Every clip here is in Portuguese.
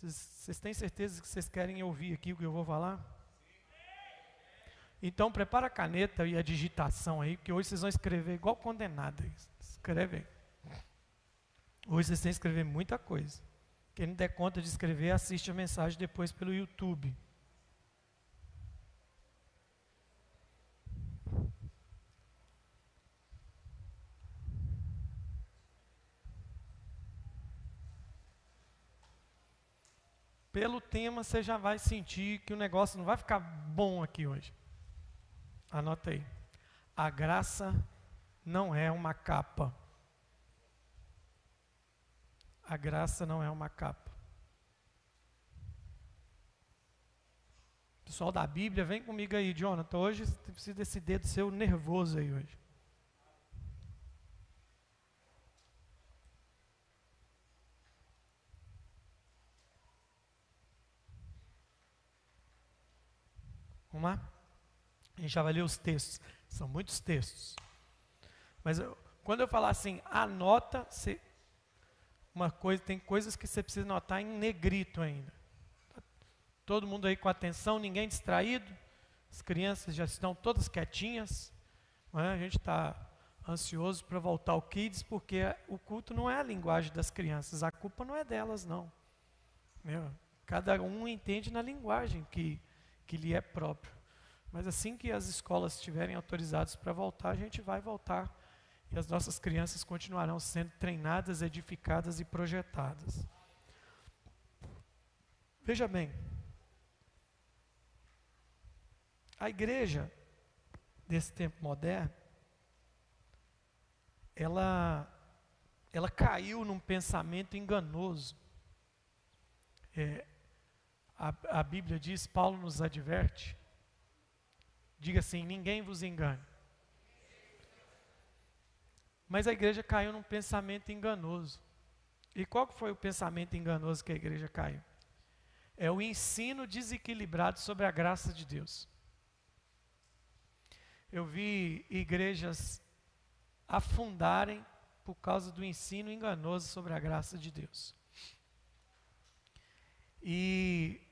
Vocês têm certeza que vocês querem ouvir aqui o que eu vou falar? Então prepara a caneta e a digitação aí, que hoje vocês vão escrever igual condenado. Escreve. Hoje vocês têm que escrever muita coisa. Quem não der conta de escrever, assiste a mensagem depois pelo YouTube. Pelo tema, você já vai sentir que o negócio não vai ficar bom aqui hoje. Anota aí. A graça não é uma capa. A graça não é uma capa. Pessoal da Bíblia, vem comigo aí, Jonathan. Hoje você precisa desse dedo seu nervoso aí hoje. Vamos lá? A gente já vai ler os textos. São muitos textos. Mas eu, quando eu falar assim, anota, uma coisa, tem coisas que você precisa anotar em negrito ainda. Todo mundo aí com atenção, ninguém distraído. As crianças já estão todas quietinhas. É? A gente está ansioso para voltar ao Kids, porque o culto não é a linguagem das crianças, a culpa não é delas, não. Cada um entende na linguagem que, que lhe é próprio. Mas assim que as escolas estiverem autorizadas para voltar, a gente vai voltar e as nossas crianças continuarão sendo treinadas, edificadas e projetadas. Veja bem, a igreja desse tempo moderno, ela, ela caiu num pensamento enganoso. É, a, a Bíblia diz, Paulo nos adverte, diga assim: ninguém vos engane. Mas a igreja caiu num pensamento enganoso. E qual foi o pensamento enganoso que a igreja caiu? É o ensino desequilibrado sobre a graça de Deus. Eu vi igrejas afundarem por causa do ensino enganoso sobre a graça de Deus. E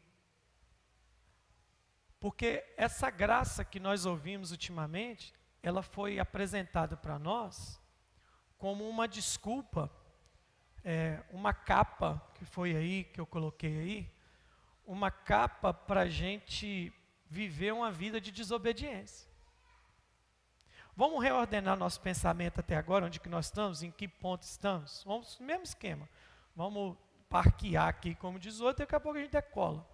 porque essa graça que nós ouvimos ultimamente, ela foi apresentada para nós como uma desculpa, é, uma capa que foi aí, que eu coloquei aí, uma capa para a gente viver uma vida de desobediência. Vamos reordenar nosso pensamento até agora, onde que nós estamos, em que ponto estamos? Vamos mesmo esquema. Vamos parquear aqui, como diz outro, e daqui a pouco a gente decola.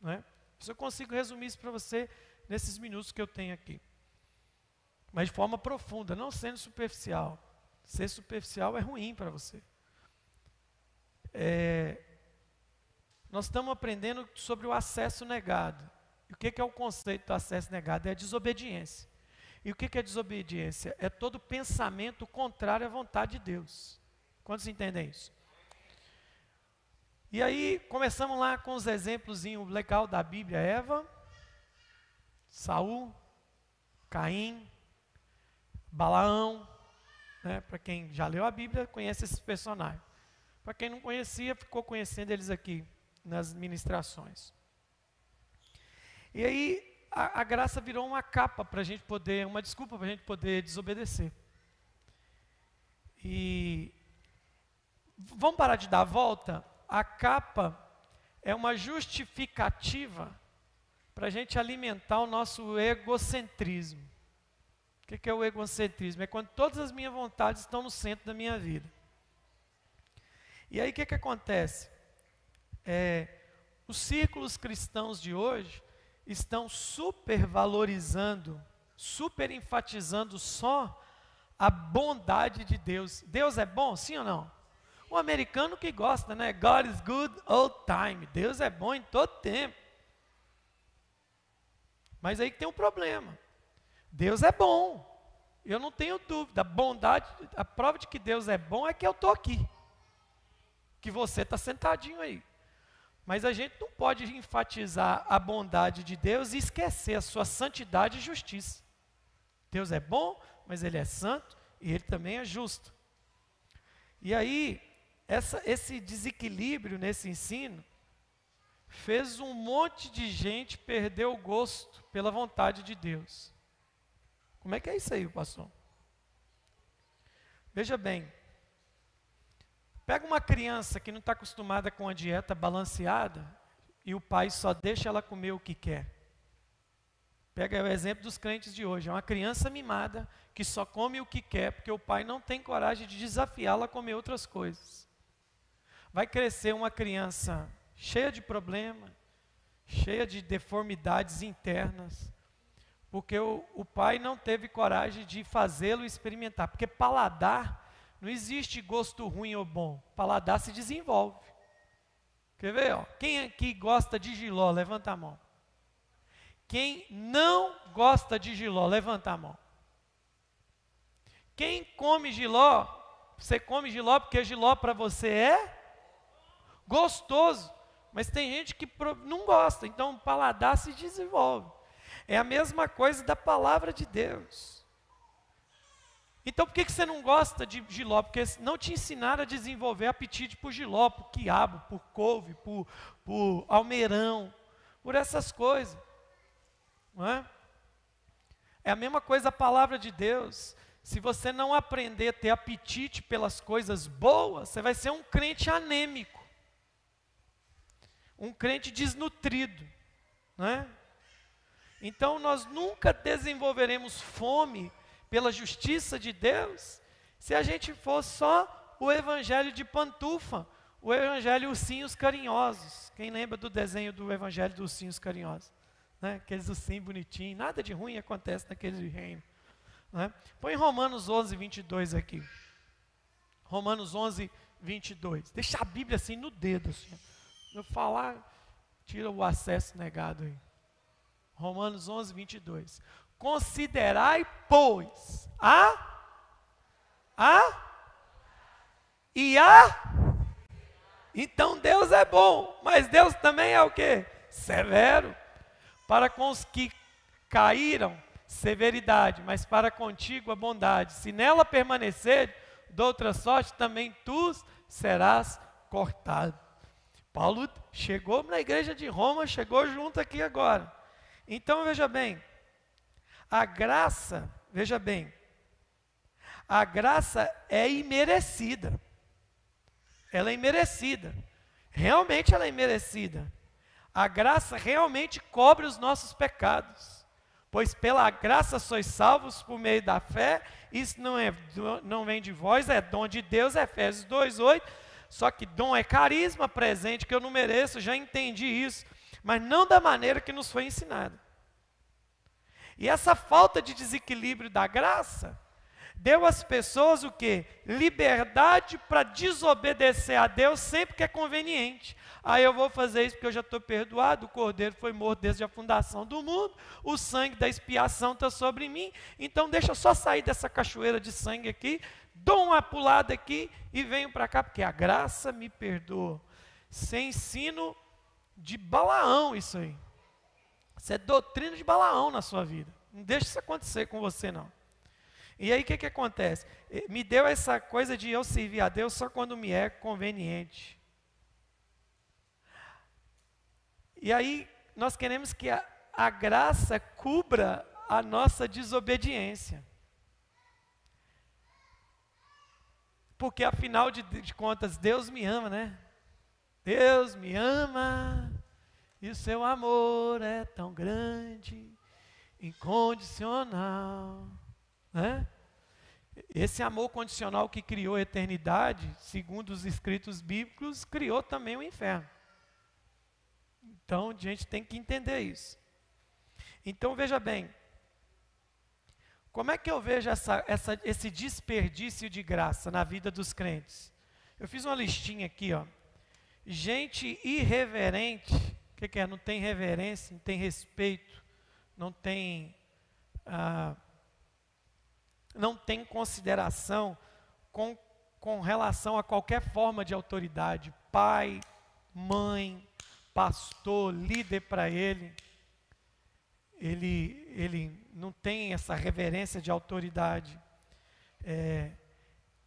Não é? Se eu consigo resumir isso para você nesses minutos que eu tenho aqui. Mas de forma profunda, não sendo superficial. Ser superficial é ruim para você. É, nós estamos aprendendo sobre o acesso negado. E o que é o conceito do acesso negado? É a desobediência. E o que é desobediência? É todo pensamento contrário à vontade de Deus. Quantos entendem isso? E aí, começamos lá com os exemplos legal da Bíblia: Eva, Saul, Caim, Balaão, né? Para quem já leu a Bíblia, conhece esses personagens. Para quem não conhecia, ficou conhecendo eles aqui nas ministrações. E aí a, a graça virou uma capa para a gente poder, uma desculpa para a gente poder desobedecer. E vamos parar de dar a volta? A capa é uma justificativa para a gente alimentar o nosso egocentrismo. O que é o egocentrismo? É quando todas as minhas vontades estão no centro da minha vida. E aí o que, que acontece? É, os círculos cristãos de hoje estão supervalorizando, super enfatizando só a bondade de Deus. Deus é bom, sim ou não? O americano que gosta, né? God is good all time. Deus é bom em todo tempo. Mas aí tem um problema. Deus é bom. Eu não tenho dúvida. A bondade, a prova de que Deus é bom é que eu estou aqui. Que você está sentadinho aí. Mas a gente não pode enfatizar a bondade de Deus e esquecer a sua santidade e justiça. Deus é bom, mas Ele é santo e Ele também é justo. E aí, essa, esse desequilíbrio nesse ensino fez um monte de gente perder o gosto pela vontade de Deus. Como é que é isso aí, pastor? Veja bem, pega uma criança que não está acostumada com a dieta balanceada e o pai só deixa ela comer o que quer. Pega o exemplo dos crentes de hoje. É uma criança mimada que só come o que quer porque o pai não tem coragem de desafiá-la a comer outras coisas. Vai crescer uma criança cheia de problema, cheia de deformidades internas, porque o, o pai não teve coragem de fazê-lo experimentar. Porque paladar, não existe gosto ruim ou bom. Paladar se desenvolve. Quer ver? Ó? Quem aqui gosta de giló, levanta a mão. Quem não gosta de giló, levanta a mão. Quem come giló, você come giló porque giló para você é gostoso. Mas tem gente que não gosta, então o paladar se desenvolve. É a mesma coisa da palavra de Deus. Então por que, você não gosta de giló? Porque não te ensinaram a desenvolver apetite por giló, por quiabo, por couve, por, por almeirão, por essas coisas. Não é? é a mesma coisa a palavra de Deus. Se você não aprender a ter apetite pelas coisas boas, você vai ser um crente anêmico. Um crente desnutrido. Não é? Então nós nunca desenvolveremos fome pela justiça de Deus se a gente for só o evangelho de pantufa, o evangelho ursinhos carinhosos. Quem lembra do desenho do evangelho dos ursinhos carinhosos? Né? Aqueles ursinhos bonitinhos, nada de ruim acontece naquele reino. Né? Põe Romanos 11, 22 aqui. Romanos 11, 22. Deixa a Bíblia assim no dedo. Assim. Eu falar, tira o acesso negado aí. Romanos 11, 22. Considerai, pois, a, a e a. Então Deus é bom, mas Deus também é o que? Severo. Para com os que caíram, severidade, mas para contigo a bondade. Se nela permanecer, de outra sorte, também tu serás cortado. Paulo chegou na igreja de Roma, chegou junto aqui agora. Então veja bem, a graça, veja bem, a graça é imerecida. Ela é imerecida. Realmente ela é imerecida. A graça realmente cobre os nossos pecados. Pois pela graça sois salvos por meio da fé. Isso não, é, não vem de vós, é dom de Deus, Efésios 2,8. Só que dom é carisma presente que eu não mereço, já entendi isso mas não da maneira que nos foi ensinada. E essa falta de desequilíbrio da graça deu às pessoas o que? Liberdade para desobedecer a Deus sempre que é conveniente. Aí eu vou fazer isso porque eu já estou perdoado, o cordeiro foi morto desde a fundação do mundo, o sangue da expiação está sobre mim, então deixa eu só sair dessa cachoeira de sangue aqui, dou uma pulada aqui e venho para cá, porque a graça me perdoa. Sem ensino de Balaão isso aí. Isso é doutrina de Balaão na sua vida. Não deixe isso acontecer com você, não. E aí o que, que acontece? Me deu essa coisa de eu servir a Deus só quando me é conveniente. E aí nós queremos que a, a graça cubra a nossa desobediência. Porque afinal de, de contas, Deus me ama, né? Deus me ama e o seu amor é tão grande, incondicional, né? Esse amor condicional que criou a eternidade, segundo os escritos bíblicos, criou também o inferno. Então a gente tem que entender isso. Então veja bem, como é que eu vejo essa, essa, esse desperdício de graça na vida dos crentes? Eu fiz uma listinha aqui, ó. Gente irreverente, o que, que, é? Não tem reverência, não tem respeito, não tem, ah, não tem consideração com, com relação a qualquer forma de autoridade, pai, mãe, pastor, líder para ele. Ele, ele não tem essa reverência de autoridade. É,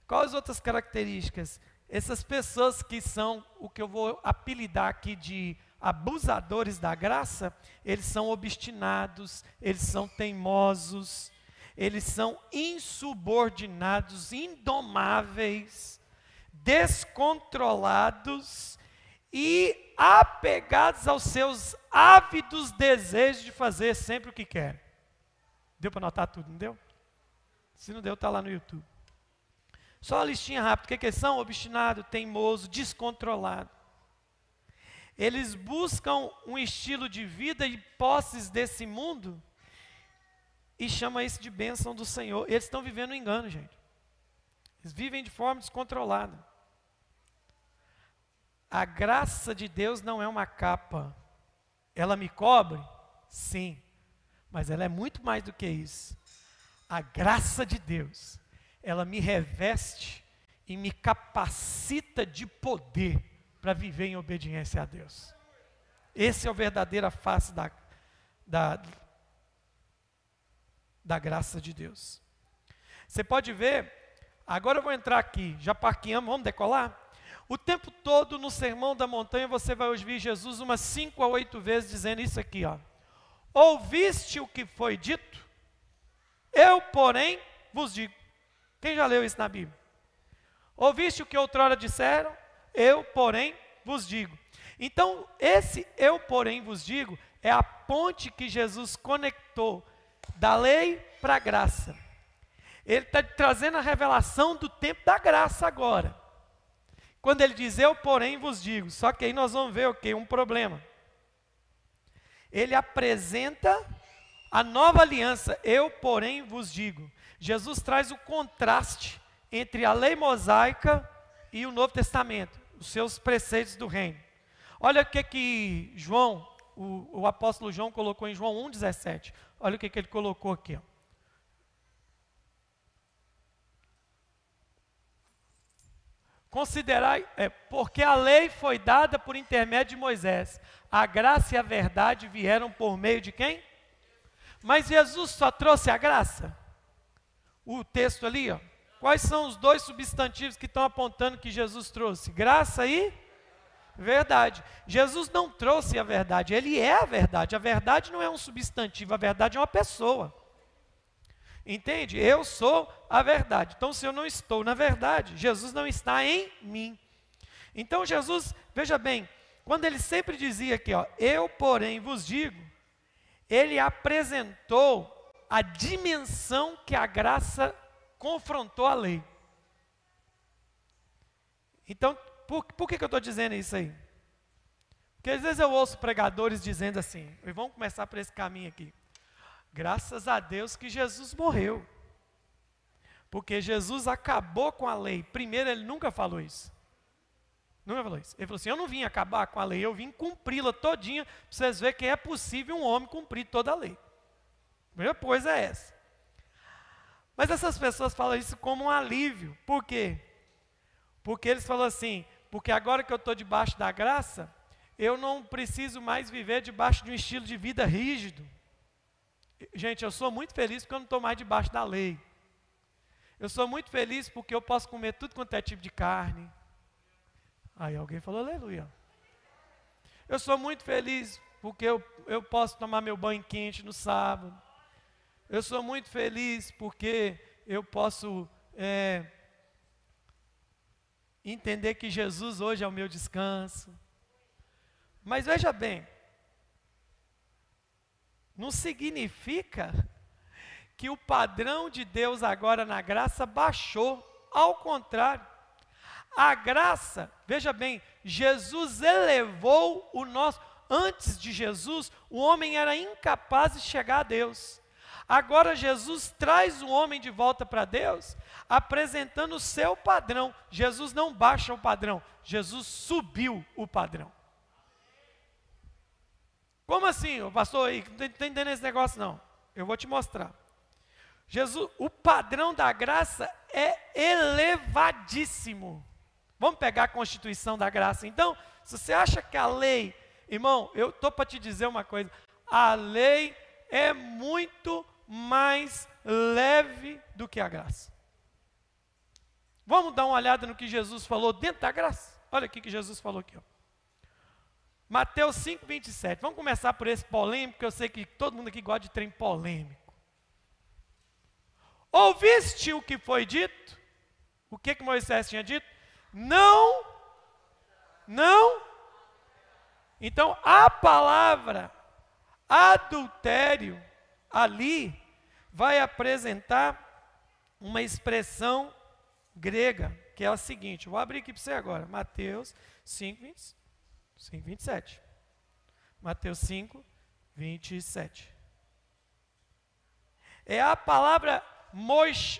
quais outras características? essas pessoas que são o que eu vou apelidar aqui de abusadores da graça, eles são obstinados, eles são teimosos, eles são insubordinados, indomáveis, descontrolados e apegados aos seus ávidos desejos de fazer sempre o que querem. Deu para notar tudo, não deu? Se não deu, está lá no YouTube. Só a listinha rápida. O que, que eles são? Obstinado, teimoso, descontrolado. Eles buscam um estilo de vida e posses desse mundo e chama isso de bênção do Senhor. Eles estão vivendo um engano, gente. Eles vivem de forma descontrolada. A graça de Deus não é uma capa. Ela me cobre? Sim. Mas ela é muito mais do que isso. A graça de Deus, ela me reveste e me capacita de poder para viver em obediência a Deus. Esse é o verdadeira face da, da, da graça de Deus. Você pode ver, agora eu vou entrar aqui, já parqueamos, vamos decolar? O tempo todo no Sermão da Montanha você vai ouvir Jesus umas cinco a oito vezes dizendo isso aqui, ó. Ouviste o que foi dito? Eu, porém, vos digo. Quem já leu isso na Bíblia? Ouviste o que outrora disseram? Eu, porém, vos digo. Então, esse eu, porém, vos digo, é a ponte que Jesus conectou da lei para a graça. Ele está trazendo a revelação do tempo da graça agora. Quando ele diz, eu porém vos digo, só que aí nós vamos ver o que? Um problema. Ele apresenta a nova aliança, eu porém vos digo. Jesus traz o contraste entre a lei mosaica e o Novo Testamento, os seus preceitos do reino. Olha o que que João, o, o apóstolo João colocou em João 1,17. Olha o que, que ele colocou aqui. Ó. Considerai, é, porque a lei foi dada por intermédio de Moisés, a graça e a verdade vieram por meio de quem? Mas Jesus só trouxe a graça? O texto ali, ó. Quais são os dois substantivos que estão apontando que Jesus trouxe? Graça e verdade. Jesus não trouxe a verdade, ele é a verdade. A verdade não é um substantivo, a verdade é uma pessoa. Entende? Eu sou a verdade. Então, se eu não estou na verdade, Jesus não está em mim. Então, Jesus, veja bem, quando ele sempre dizia aqui, ó, eu, porém, vos digo, ele apresentou a dimensão que a graça confrontou a lei. Então, por, por que, que eu estou dizendo isso aí? Porque às vezes eu ouço pregadores dizendo assim, e vamos começar por esse caminho aqui. Graças a Deus que Jesus morreu. Porque Jesus acabou com a lei. Primeiro, ele nunca falou isso. Nunca falou isso. Ele falou assim: Eu não vim acabar com a lei, eu vim cumpri-la todinha, para vocês verem que é possível um homem cumprir toda a lei. A primeira coisa é essa. Mas essas pessoas falam isso como um alívio. Por quê? Porque eles falam assim: porque agora que eu estou debaixo da graça, eu não preciso mais viver debaixo de um estilo de vida rígido. Gente, eu sou muito feliz porque eu não estou mais debaixo da lei. Eu sou muito feliz porque eu posso comer tudo quanto é tipo de carne. Aí alguém falou aleluia. Eu sou muito feliz porque eu, eu posso tomar meu banho quente no sábado. Eu sou muito feliz porque eu posso é, entender que Jesus hoje é o meu descanso. Mas veja bem, não significa que o padrão de Deus agora na graça baixou, ao contrário. A graça, veja bem, Jesus elevou o nosso. Antes de Jesus, o homem era incapaz de chegar a Deus. Agora Jesus traz o homem de volta para Deus, apresentando o seu padrão. Jesus não baixa o padrão, Jesus subiu o padrão. Como assim, pastor? Não estou entendendo esse negócio, não. Eu vou te mostrar. Jesus, o padrão da graça é elevadíssimo. Vamos pegar a constituição da graça. Então, se você acha que a lei, irmão, eu estou para te dizer uma coisa: a lei é muito mais leve do que a graça. Vamos dar uma olhada no que Jesus falou dentro da graça? Olha aqui que Jesus falou aqui. Ó. Mateus 5, 27. Vamos começar por esse polêmico, porque eu sei que todo mundo aqui gosta de trem polêmico. Ouviste o que foi dito? O que, que Moisés tinha dito? Não, não. Então, a palavra adultério ali vai apresentar uma expressão grega, que é a seguinte, vou abrir aqui para você agora, Mateus 5, 20, 5 27. Mateus 5, 27. É a palavra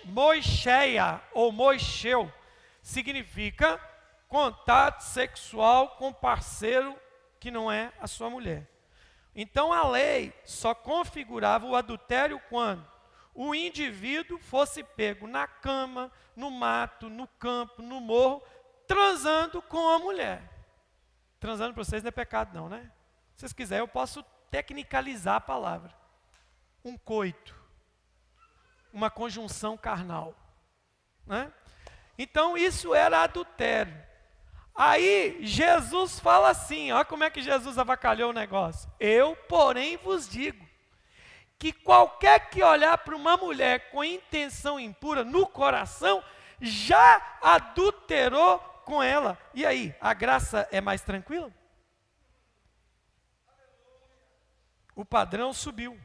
moixeia ou moixeu, significa contato sexual com parceiro que não é a sua mulher. Então a lei só configurava o adultério quando o indivíduo fosse pego na cama, no mato, no campo, no morro, transando com a mulher. Transando para vocês não é pecado, não, né? Se vocês quiserem, eu posso tecnicalizar a palavra. Um coito. Uma conjunção carnal. Né? Então, isso era adultério. Aí, Jesus fala assim: olha como é que Jesus avacalhou o negócio. Eu, porém, vos digo que qualquer que olhar para uma mulher com intenção impura no coração, já adulterou com ela. E aí, a graça é mais tranquila? O padrão subiu.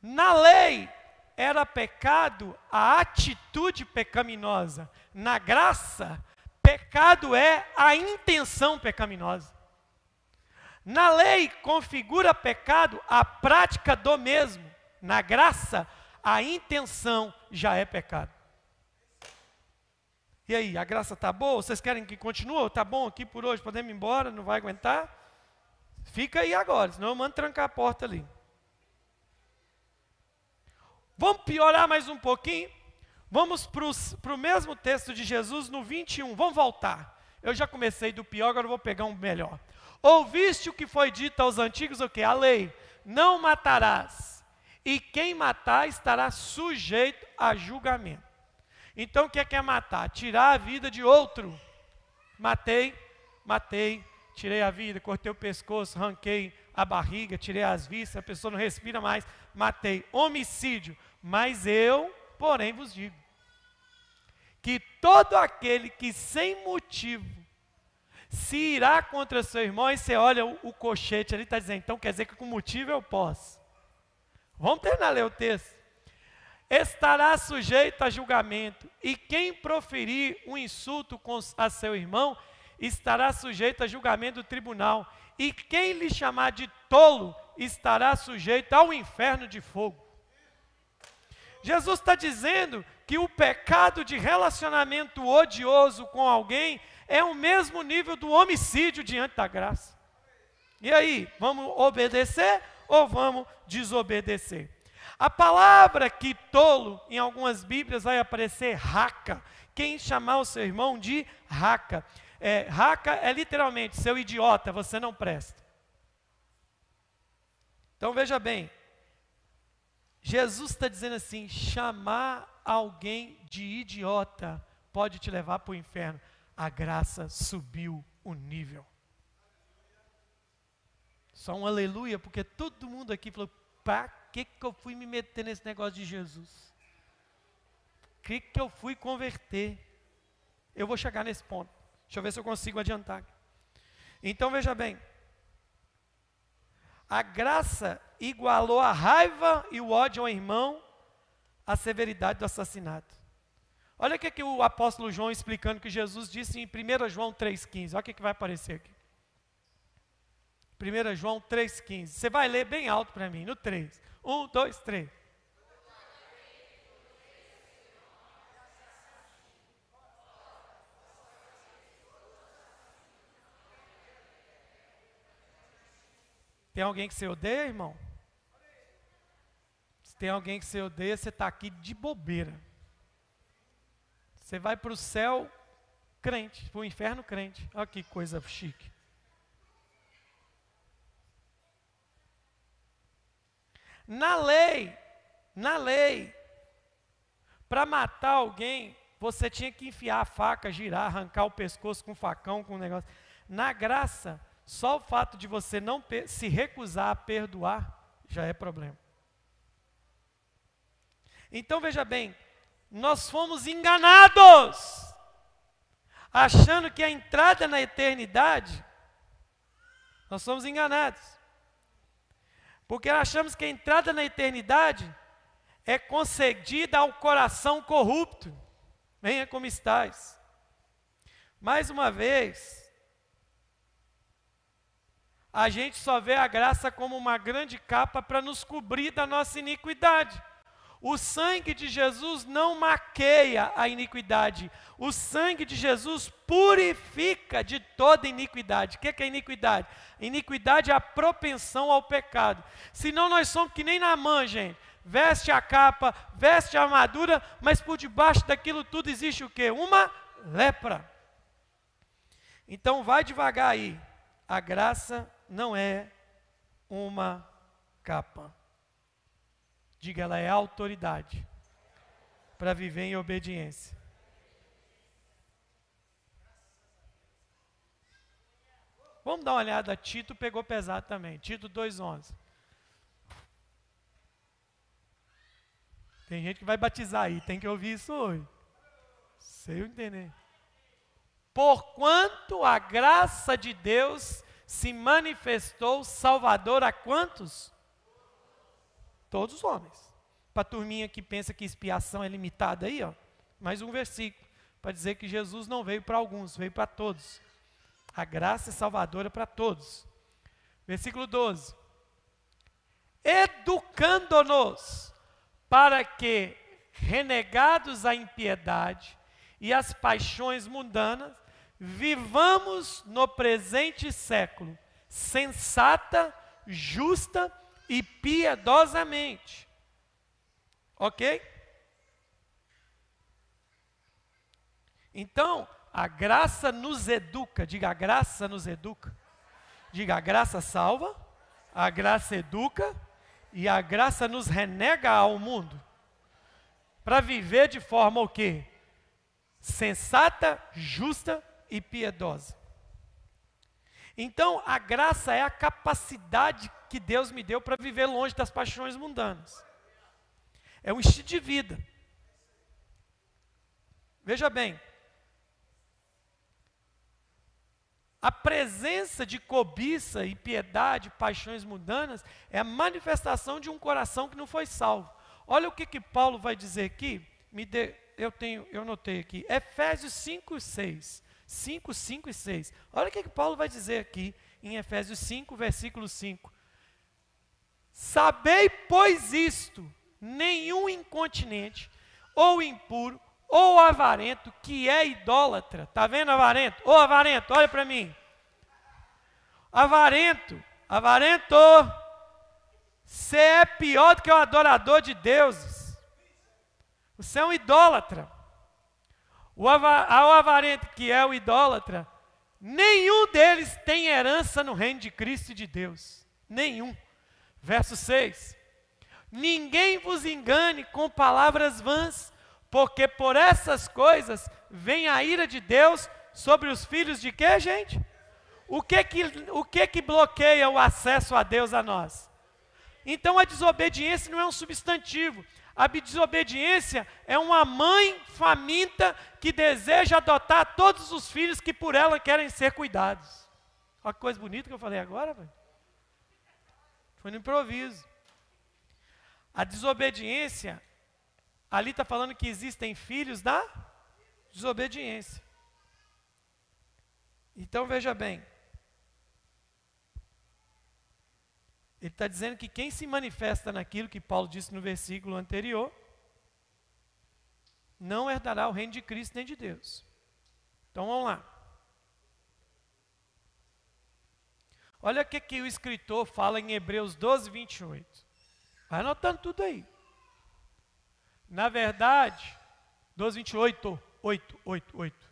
Na lei era pecado a atitude pecaminosa. Na graça, pecado é a intenção pecaminosa. Na lei configura pecado a prática do mesmo. Na graça, a intenção já é pecado. E aí, a graça está boa? Vocês querem que continue? Está bom aqui por hoje? Podemos ir embora? Não vai aguentar? Fica aí agora, senão eu mando trancar a porta ali. Vamos piorar mais um pouquinho? Vamos para o mesmo texto de Jesus no 21. Vamos voltar. Eu já comecei do pior, agora eu vou pegar um melhor. Ouviste o que foi dito aos antigos, o que? A lei. Não matarás. E quem matar estará sujeito a julgamento. Então o que é que é matar? Tirar a vida de outro. Matei, matei, tirei a vida, cortei o pescoço, ranquei a barriga, tirei as vistas, a pessoa não respira mais, matei. Homicídio. Mas eu, porém, vos digo que todo aquele que sem motivo se irá contra seu irmão, e você olha o, o cochete ali, está dizendo, então quer dizer que com motivo eu posso. Vamos terminar a ler o texto. Estará sujeito a julgamento, e quem proferir um insulto a seu irmão, estará sujeito a julgamento do tribunal, e quem lhe chamar de tolo, estará sujeito ao inferno de fogo. Jesus está dizendo que o pecado de relacionamento odioso com alguém é o mesmo nível do homicídio diante da graça. E aí, vamos obedecer ou vamos desobedecer? A palavra que tolo, em algumas Bíblias, vai aparecer raca. Quem chamar o seu irmão de raca? É, raca é literalmente, seu idiota, você não presta. Então veja bem, Jesus está dizendo assim: chamar alguém de idiota pode te levar para o inferno a graça subiu o nível. Só um aleluia, porque todo mundo aqui falou: para que, que eu fui me meter nesse negócio de Jesus? que, que eu fui converter? Eu vou chegar nesse ponto. Deixa eu ver se eu consigo adiantar. Então veja bem: a graça igualou a raiva e o ódio ao irmão à severidade do assassinato. Olha o que, que o apóstolo João explicando que Jesus disse em 1 João 3,15. Olha o que, que vai aparecer aqui. 1 João 3,15. Você vai ler bem alto para mim, no 3. 1, 2, 3. Tem alguém que você odeia, irmão? Se tem alguém que você odeia, você está aqui de bobeira. Você vai para o céu crente, para o inferno crente. Olha que coisa chique. Na lei, na lei, para matar alguém, você tinha que enfiar a faca, girar, arrancar o pescoço com um facão, com um negócio. Na graça, só o fato de você não se recusar a perdoar já é problema. Então veja bem, nós fomos enganados, achando que a entrada na eternidade, nós somos enganados. Porque achamos que a entrada na eternidade é concedida ao coração corrupto venha como estás. Mais uma vez, a gente só vê a graça como uma grande capa para nos cobrir da nossa iniquidade. O sangue de Jesus não maqueia a iniquidade. O sangue de Jesus purifica de toda iniquidade. O que é iniquidade? Iniquidade é a propensão ao pecado. Senão nós somos que nem na mãe, gente veste a capa, veste a armadura, mas por debaixo daquilo tudo existe o que? Uma lepra. Então vai devagar aí. A graça não é uma capa. Diga, ela é autoridade para viver em obediência. Vamos dar uma olhada. Tito pegou pesado também. Tito 2,11. Tem gente que vai batizar aí, tem que ouvir isso hoje. Sei eu entender. Porquanto a graça de Deus se manifestou salvador a quantos? Todos os homens. Para a turminha que pensa que expiação é limitada aí, ó, mais um versículo para dizer que Jesus não veio para alguns, veio para todos. A graça é salvadora para todos. Versículo 12. Educando-nos para que, renegados a impiedade e as paixões mundanas, vivamos no presente século, sensata, justa e piedosamente. Ok? Então, a graça nos educa, diga a graça nos educa. Diga a graça salva, a graça educa e a graça nos renega ao mundo para viver de forma o quê? Sensata, justa e piedosa. Então, a graça é a capacidade que Deus me deu para viver longe das paixões mundanas. É um estilo de vida. Veja bem, A presença de cobiça, impiedade, paixões mundanas é a manifestação de um coração que não foi salvo. Olha o que, que Paulo vai dizer aqui. Me dê, eu tenho, eu notei aqui. Efésios 5, 6. 5, 5 e 6. Olha o que, que Paulo vai dizer aqui em Efésios 5, versículo 5. Sabei, pois, isto: nenhum incontinente, ou impuro, ou avarento, que é idólatra. Está vendo, avarento? Ô avarento, olha para mim. Avarento, avarento, você é pior do que o adorador de deuses. Você é um idólatra. O avarento que é o idólatra, nenhum deles tem herança no reino de Cristo e de Deus. Nenhum. Verso 6. Ninguém vos engane com palavras vãs porque por essas coisas vem a ira de Deus sobre os filhos de quê, gente? O que que, o que que bloqueia o acesso a Deus a nós? Então a desobediência não é um substantivo. A desobediência é uma mãe faminta que deseja adotar todos os filhos que por ela querem ser cuidados. Olha que coisa bonita que eu falei agora, velho. Foi no improviso. A desobediência Ali está falando que existem filhos da desobediência. Então veja bem. Ele está dizendo que quem se manifesta naquilo que Paulo disse no versículo anterior, não herdará o reino de Cristo nem de Deus. Então vamos lá. Olha o que, que o escritor fala em Hebreus 12, 28. Vai anotando tudo aí. Na verdade, 12, 28, 8, 8, 8.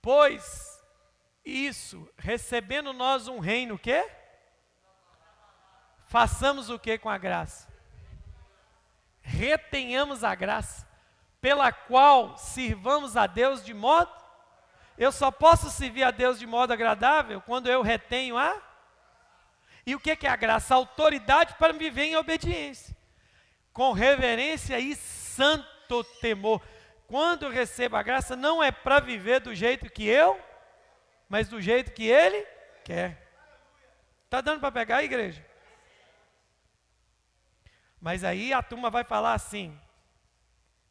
Pois isso, recebendo nós um reino, o quê? Façamos o que com a graça? Retenhamos a graça, pela qual sirvamos a Deus de modo. Eu só posso servir a Deus de modo agradável quando eu retenho a. E o que é a graça? A autoridade para viver em obediência, com reverência e santo temor. Quando eu recebo a graça, não é para viver do jeito que eu, mas do jeito que Ele quer. Está dando para pegar a igreja? Mas aí a turma vai falar assim.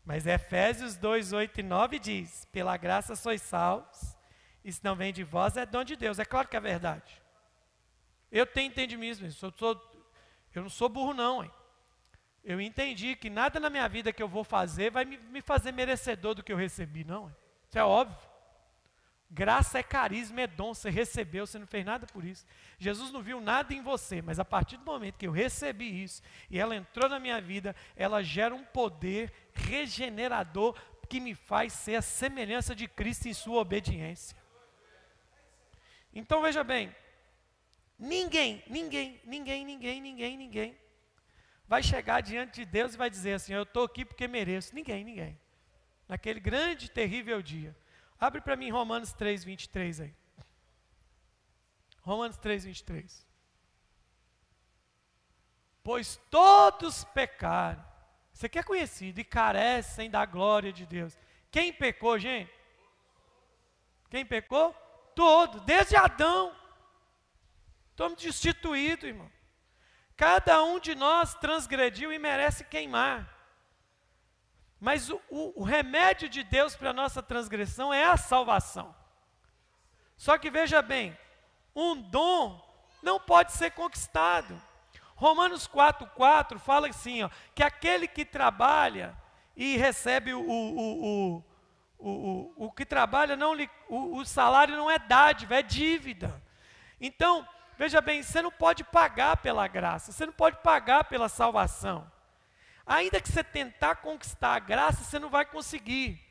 Mas Efésios 2, 8 e 9 diz: Pela graça sois salvos, e se não vem de vós, é dom de Deus. É claro que é verdade. Eu tenho entendimento, eu, sou, eu não sou burro, não. Hein? Eu entendi que nada na minha vida que eu vou fazer vai me, me fazer merecedor do que eu recebi, não. Hein? Isso é óbvio. Graça é carisma, é dom, você recebeu, você não fez nada por isso. Jesus não viu nada em você, mas a partir do momento que eu recebi isso e ela entrou na minha vida, ela gera um poder regenerador que me faz ser a semelhança de Cristo em sua obediência. Então veja bem, ninguém, ninguém, ninguém, ninguém, ninguém, ninguém vai chegar diante de Deus e vai dizer assim: Eu estou aqui porque mereço. Ninguém, ninguém. Naquele grande, terrível dia. Abre para mim Romanos 3, 23 aí. Romanos 3, 23. Pois todos pecaram. Isso aqui é conhecido e carecem da glória de Deus. Quem pecou, gente? Quem pecou? Todo, desde Adão. Estamos destituídos, irmão. Cada um de nós transgrediu e merece queimar. Mas o, o, o remédio de Deus para a nossa transgressão é a salvação. Só que veja bem, um dom não pode ser conquistado. Romanos 4,4 fala assim: ó, que aquele que trabalha e recebe o, o, o, o, que trabalha, não lhe, o salário não é dádiva, é dívida. Então, veja bem, você não pode pagar pela graça, você não pode pagar pela salvação. Ainda que você tentar conquistar a graça, você não vai conseguir.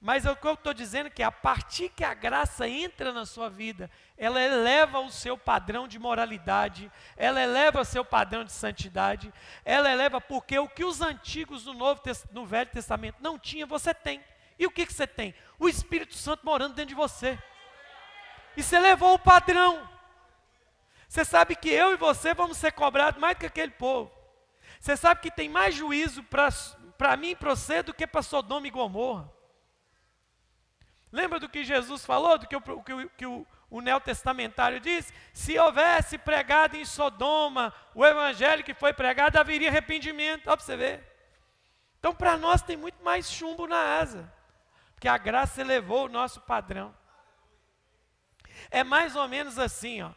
Mas é o que eu estou dizendo que a partir que a graça entra na sua vida, ela eleva o seu padrão de moralidade, ela eleva o seu padrão de santidade, ela eleva porque o que os antigos no, Novo, no Velho Testamento não tinham, você tem. E o que, que você tem? O Espírito Santo morando dentro de você. E você levou o padrão. Você sabe que eu e você vamos ser cobrados mais do que aquele povo. Você sabe que tem mais juízo para mim e para você do que para Sodoma e Gomorra. Lembra do que Jesus falou, do que, o, que, que o, o neotestamentário diz? Se houvesse pregado em Sodoma o evangelho que foi pregado, haveria arrependimento. Olha para você ver. Então, para nós tem muito mais chumbo na asa, porque a graça elevou o nosso padrão. É mais ou menos assim, ó.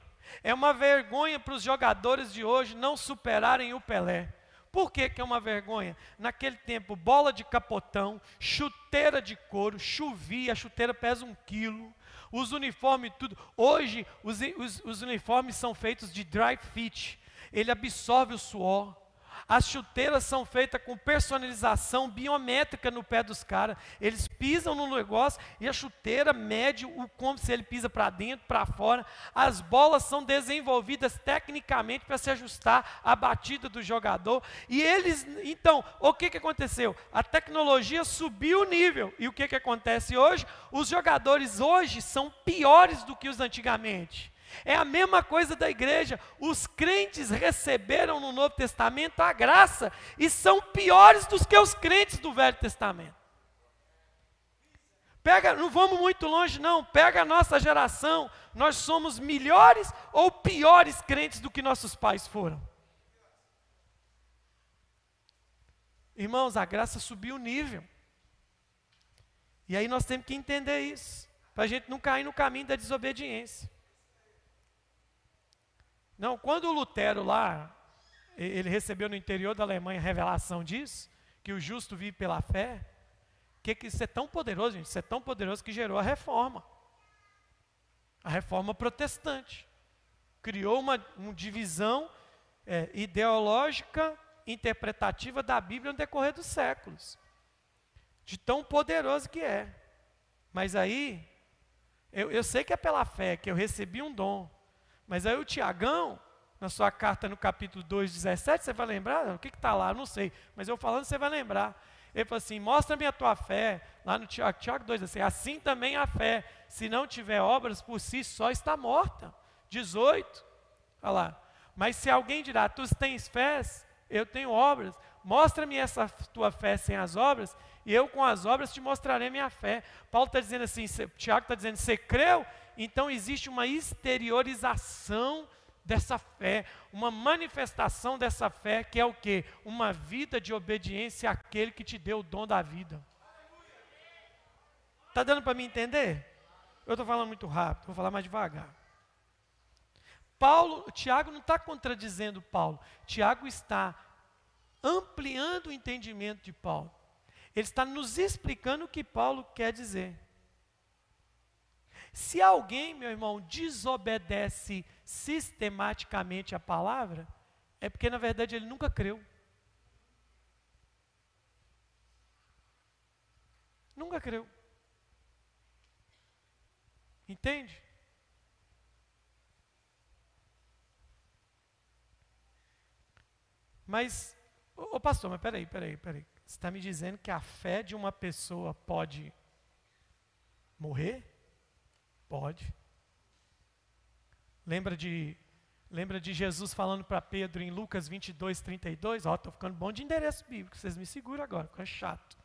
É uma vergonha para os jogadores de hoje não superarem o Pelé. Por que, que é uma vergonha? Naquele tempo, bola de capotão, chuteira de couro, chovia, a chuteira pesa um quilo, os uniformes, tudo. Hoje, os, os, os uniformes são feitos de dry fit, ele absorve o suor. As chuteiras são feitas com personalização biométrica no pé dos caras. Eles pisam no negócio e a chuteira mede o como se ele pisa para dentro, para fora. As bolas são desenvolvidas tecnicamente para se ajustar à batida do jogador. E eles, então, o que, que aconteceu? A tecnologia subiu o nível. E o que, que acontece hoje? Os jogadores hoje são piores do que os antigamente. É a mesma coisa da igreja. Os crentes receberam no Novo Testamento a graça e são piores do que os crentes do Velho Testamento. Pega, não vamos muito longe não, pega a nossa geração, nós somos melhores ou piores crentes do que nossos pais foram? Irmãos, a graça subiu o nível. E aí nós temos que entender isso, para a gente não cair no caminho da desobediência. Não, quando o Lutero lá, ele recebeu no interior da Alemanha a revelação disso, que o justo vive pela fé, que, que isso é tão poderoso, gente, isso é tão poderoso que gerou a reforma. A reforma protestante. Criou uma, uma divisão é, ideológica, interpretativa da Bíblia no decorrer dos séculos. De tão poderoso que é. Mas aí, eu, eu sei que é pela fé que eu recebi um dom. Mas aí o Tiagão, na sua carta no capítulo 2, 17, você vai lembrar? O que está lá? Eu não sei. Mas eu falando, você vai lembrar. Ele falou assim: mostra-me a tua fé. Lá no Tiago, Tiago 2, assim, assim também a fé, se não tiver obras por si só, está morta. 18. Olha lá. Mas se alguém dirá, tu tens fé, eu tenho obras, mostra-me essa tua fé sem as obras, e eu com as obras te mostrarei minha fé. Paulo está dizendo assim, Tiago está dizendo, você creu? Então existe uma exteriorização dessa fé, uma manifestação dessa fé, que é o que? Uma vida de obediência àquele que te deu o dom da vida. Está dando para me entender? Eu estou falando muito rápido, vou falar mais devagar. Paulo, Tiago não está contradizendo Paulo. Tiago está ampliando o entendimento de Paulo. Ele está nos explicando o que Paulo quer dizer. Se alguém, meu irmão, desobedece sistematicamente a palavra, é porque na verdade ele nunca creu. Nunca creu. Entende? Mas, ô, pastor, mas peraí, peraí, peraí. Você está me dizendo que a fé de uma pessoa pode morrer? Pode. Lembra de, lembra de Jesus falando para Pedro em Lucas 22, 32? Ó, estou ficando bom de endereço bíblico, vocês me seguram agora, fica chato.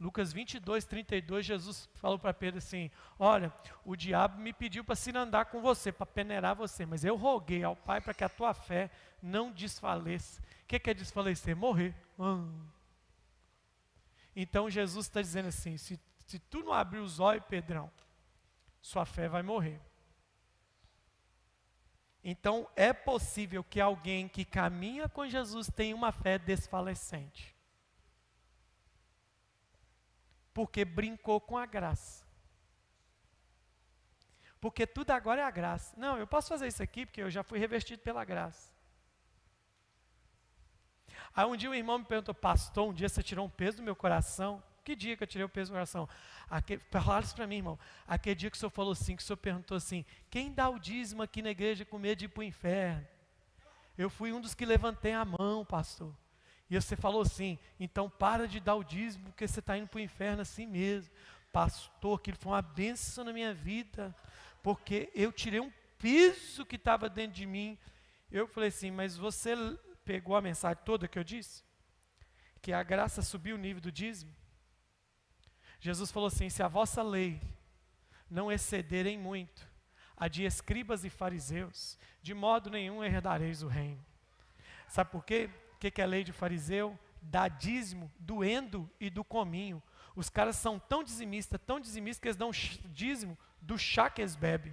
Lucas 22, 32, Jesus falou para Pedro assim: Olha, o diabo me pediu para se andar com você, para peneirar você, mas eu roguei ao Pai para que a tua fé não desfaleça. O que, que é desfalecer? Morrer. Hum. Então Jesus está dizendo assim: se, se tu não abrir os olhos, Pedrão, sua fé vai morrer. Então é possível que alguém que caminha com Jesus tenha uma fé desfalecente porque brincou com a graça. Porque tudo agora é a graça. Não, eu posso fazer isso aqui porque eu já fui revestido pela graça. Aí um dia um irmão me perguntou, pastor, um dia você tirou um peso do meu coração? Que dia que eu tirei o peso do coração? Falaram isso para mim, irmão. Aquele dia que o senhor falou assim, que o senhor perguntou assim, quem dá o dízimo aqui na igreja com medo de ir para o inferno? Eu fui um dos que levantei a mão, pastor. E você falou assim, então para de dar o dízimo, porque você está indo para o inferno assim mesmo. Pastor, aquilo foi uma bênção na minha vida, porque eu tirei um peso que estava dentro de mim. Eu falei assim, mas você pegou a mensagem toda que eu disse? Que a graça subiu o nível do dízimo? Jesus falou assim: se a vossa lei não excederem muito a de escribas e fariseus, de modo nenhum herdareis o reino. Sabe por quê? que, que é lei de fariseu? Dá dízimo do endo e do cominho. Os caras são tão dizimistas, tão dizimistas, que eles dão dízimo do chá que eles bebem.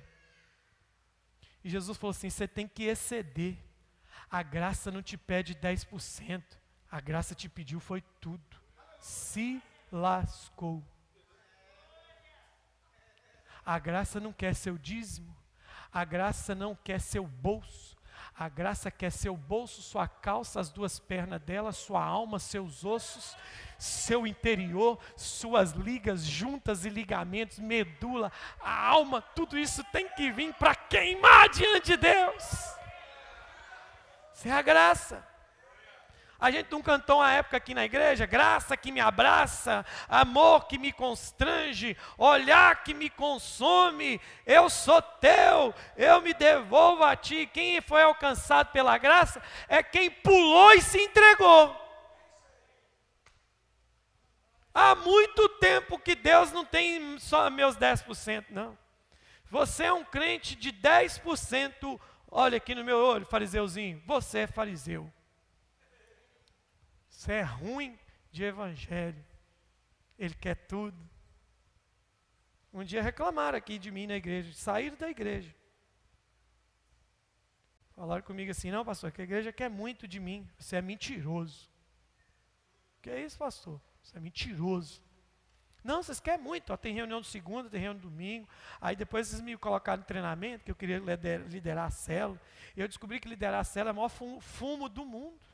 E Jesus falou assim: você tem que exceder. A graça não te pede 10%. A graça te pediu foi tudo. Se lascou. A graça não quer seu dízimo. A graça não quer seu bolso. A graça quer seu bolso, sua calça, as duas pernas dela, sua alma, seus ossos, seu interior, suas ligas, juntas e ligamentos, medula, a alma, tudo isso tem que vir para queimar diante de Deus. Isso é a graça. A gente não cantou uma época aqui na igreja, graça que me abraça, amor que me constrange, olhar que me consome, eu sou teu, eu me devolvo a ti. Quem foi alcançado pela graça é quem pulou e se entregou. Há muito tempo que Deus não tem só meus 10%, não. Você é um crente de 10%, olha aqui no meu olho, fariseuzinho, você é fariseu. Isso é ruim de evangelho. Ele quer tudo. Um dia reclamaram aqui de mim na igreja, saíram da igreja. Falaram comigo assim: não, pastor, que a igreja quer muito de mim. Você é mentiroso. Que é isso, pastor? Você é mentiroso. Não, vocês querem muito. Ó, tem reunião de segunda, tem reunião de domingo. Aí depois vocês me colocaram em treinamento, que eu queria liderar a célula. E eu descobri que liderar a célula é o maior fumo do mundo.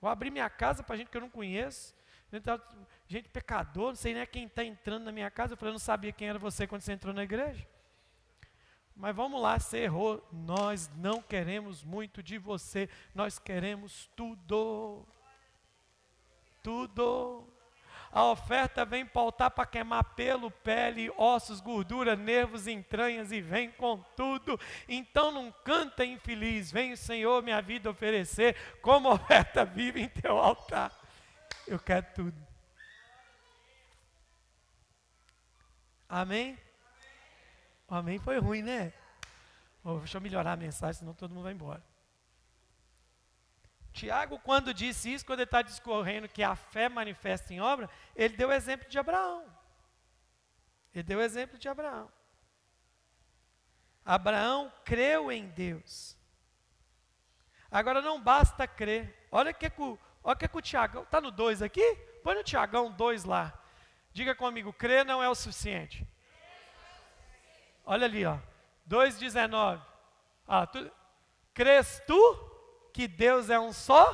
Vou abrir minha casa para gente que eu não conheço. Gente pecador, não sei nem quem está entrando na minha casa. Eu falei, eu não sabia quem era você quando você entrou na igreja. Mas vamos lá, você errou. Nós não queremos muito de você, nós queremos tudo. Tudo. A oferta vem pautar para queimar pelo, pele, ossos, gordura, nervos, entranhas e vem com tudo. Então não canta infeliz, vem Senhor minha vida oferecer como oferta viva em teu altar. Eu quero tudo. Amém? O amém foi ruim, né? Oh, deixa eu melhorar a mensagem, senão todo mundo vai embora. Tiago, quando disse isso, quando ele está discorrendo que a fé manifesta em obra, ele deu o exemplo de Abraão. Ele deu o exemplo de Abraão. Abraão creu em Deus. Agora não basta crer. Olha que, que, olha que, que o Tiago. Está no 2 aqui? Põe no Tiagão 2 lá. Diga comigo, crer não é o suficiente. Olha ali, ó. 2,19. Ah, tu, crês tu que Deus é um só?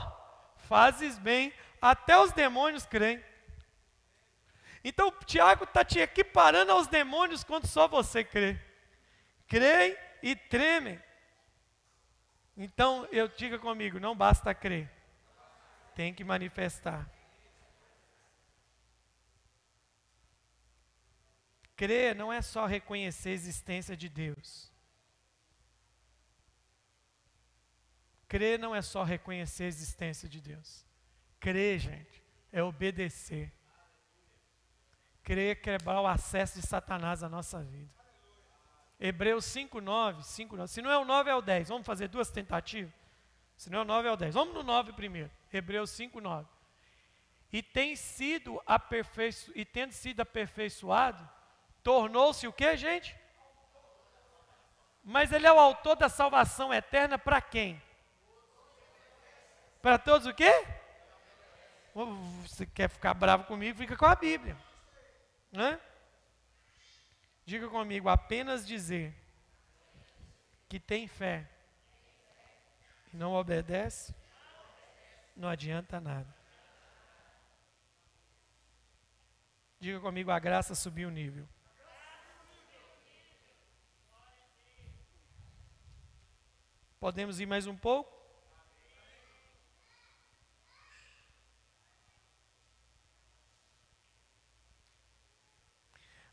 Fazes bem, até os demônios creem. Então Tiago está te equiparando aos demônios quando só você crê. Creem e tremem. Então eu diga comigo, não basta crer. Tem que manifestar. Crer não é só reconhecer a existência de Deus. Crer não é só reconhecer a existência de Deus. Crer, gente, é obedecer. Crer é quebrar o acesso de Satanás à nossa vida. Hebreus 5, 9, 5, 9. Se não é o 9, é o 10. Vamos fazer duas tentativas? Se não é o 9, é o 10. Vamos no 9 primeiro. Hebreus 5, 9. E tem sido aperfeiço... e tendo sido aperfeiçoado, tornou-se o que, gente? Mas ele é o autor da salvação eterna para quem? Para todos o quê? Você quer ficar bravo comigo, fica com a Bíblia. Né? Diga comigo, apenas dizer que tem fé e não obedece, não adianta nada. Diga comigo, a graça subiu o nível. Podemos ir mais um pouco?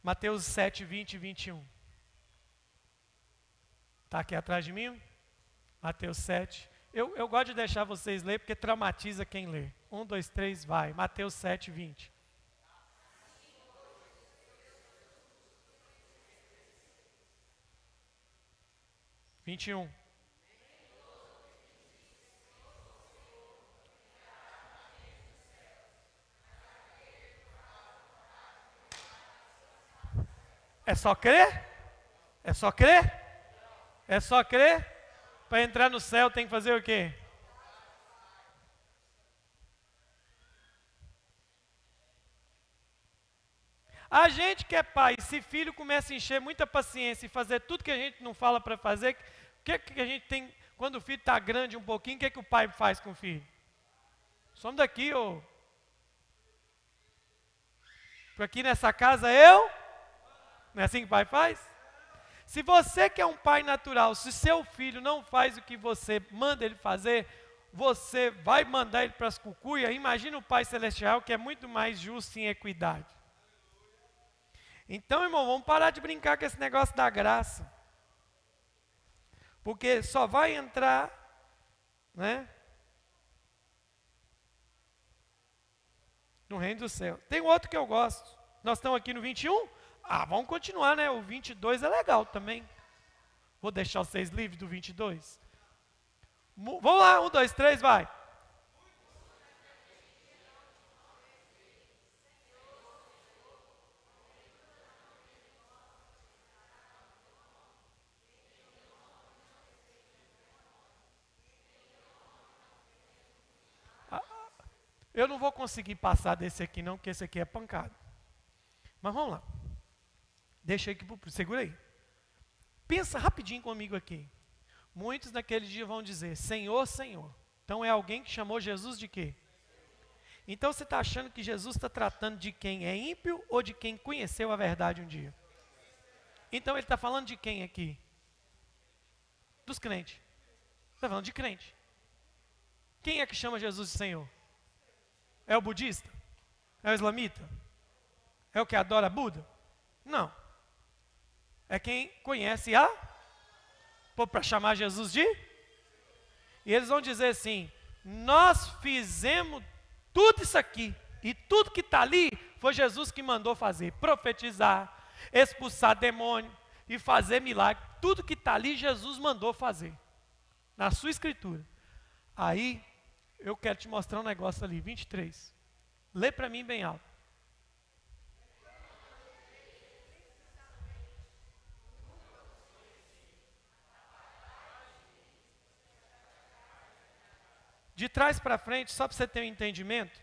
Mateus 7, 20 e 21. Está aqui atrás de mim? Mateus 7. Eu, eu gosto de deixar vocês ler porque traumatiza quem lê. Um, dois, três, vai. Mateus 7, 20. Vinte e um. É só crer? É só crer? É só crer? Para entrar no céu tem que fazer o quê? A gente que é pai, se filho começa a encher muita paciência e fazer tudo que a gente não fala para fazer, o que, que a gente tem, quando o filho está grande um pouquinho, o que, que o pai faz com o filho? Somos daqui, ô. Porque aqui nessa casa eu não é assim que pai faz? Se você que é um pai natural, se seu filho não faz o que você manda ele fazer, você vai mandar ele para as cucuias, imagina o Pai Celestial que é muito mais justo em equidade. Então, irmão, vamos parar de brincar com esse negócio da graça. Porque só vai entrar, né? No reino do céu. Tem outro que eu gosto. Nós estamos aqui no 21. Ah, vamos continuar, né? O 22 é legal também. Vou deixar vocês livres do 22. Vamos lá, um, dois, três, vai. Ah, eu não vou conseguir passar desse aqui não, porque esse aqui é pancada. Mas vamos lá. Deixa aqui, segura aí. Pensa rapidinho comigo aqui. Muitos naquele dia vão dizer: Senhor, Senhor. Então é alguém que chamou Jesus de quê? Então você está achando que Jesus está tratando de quem é ímpio ou de quem conheceu a verdade um dia? Então ele está falando de quem aqui? Dos crentes. Está falando de crente. Quem é que chama Jesus de Senhor? É o budista? É o islamita? É o que adora Buda? Não. É quem conhece a para chamar Jesus de e eles vão dizer assim: Nós fizemos tudo isso aqui, e tudo que está ali foi Jesus que mandou fazer: profetizar, expulsar demônio e fazer milagre. Tudo que está ali, Jesus mandou fazer, na sua escritura. Aí, eu quero te mostrar um negócio ali, 23. Lê para mim bem alto. De trás para frente, só para você ter um entendimento,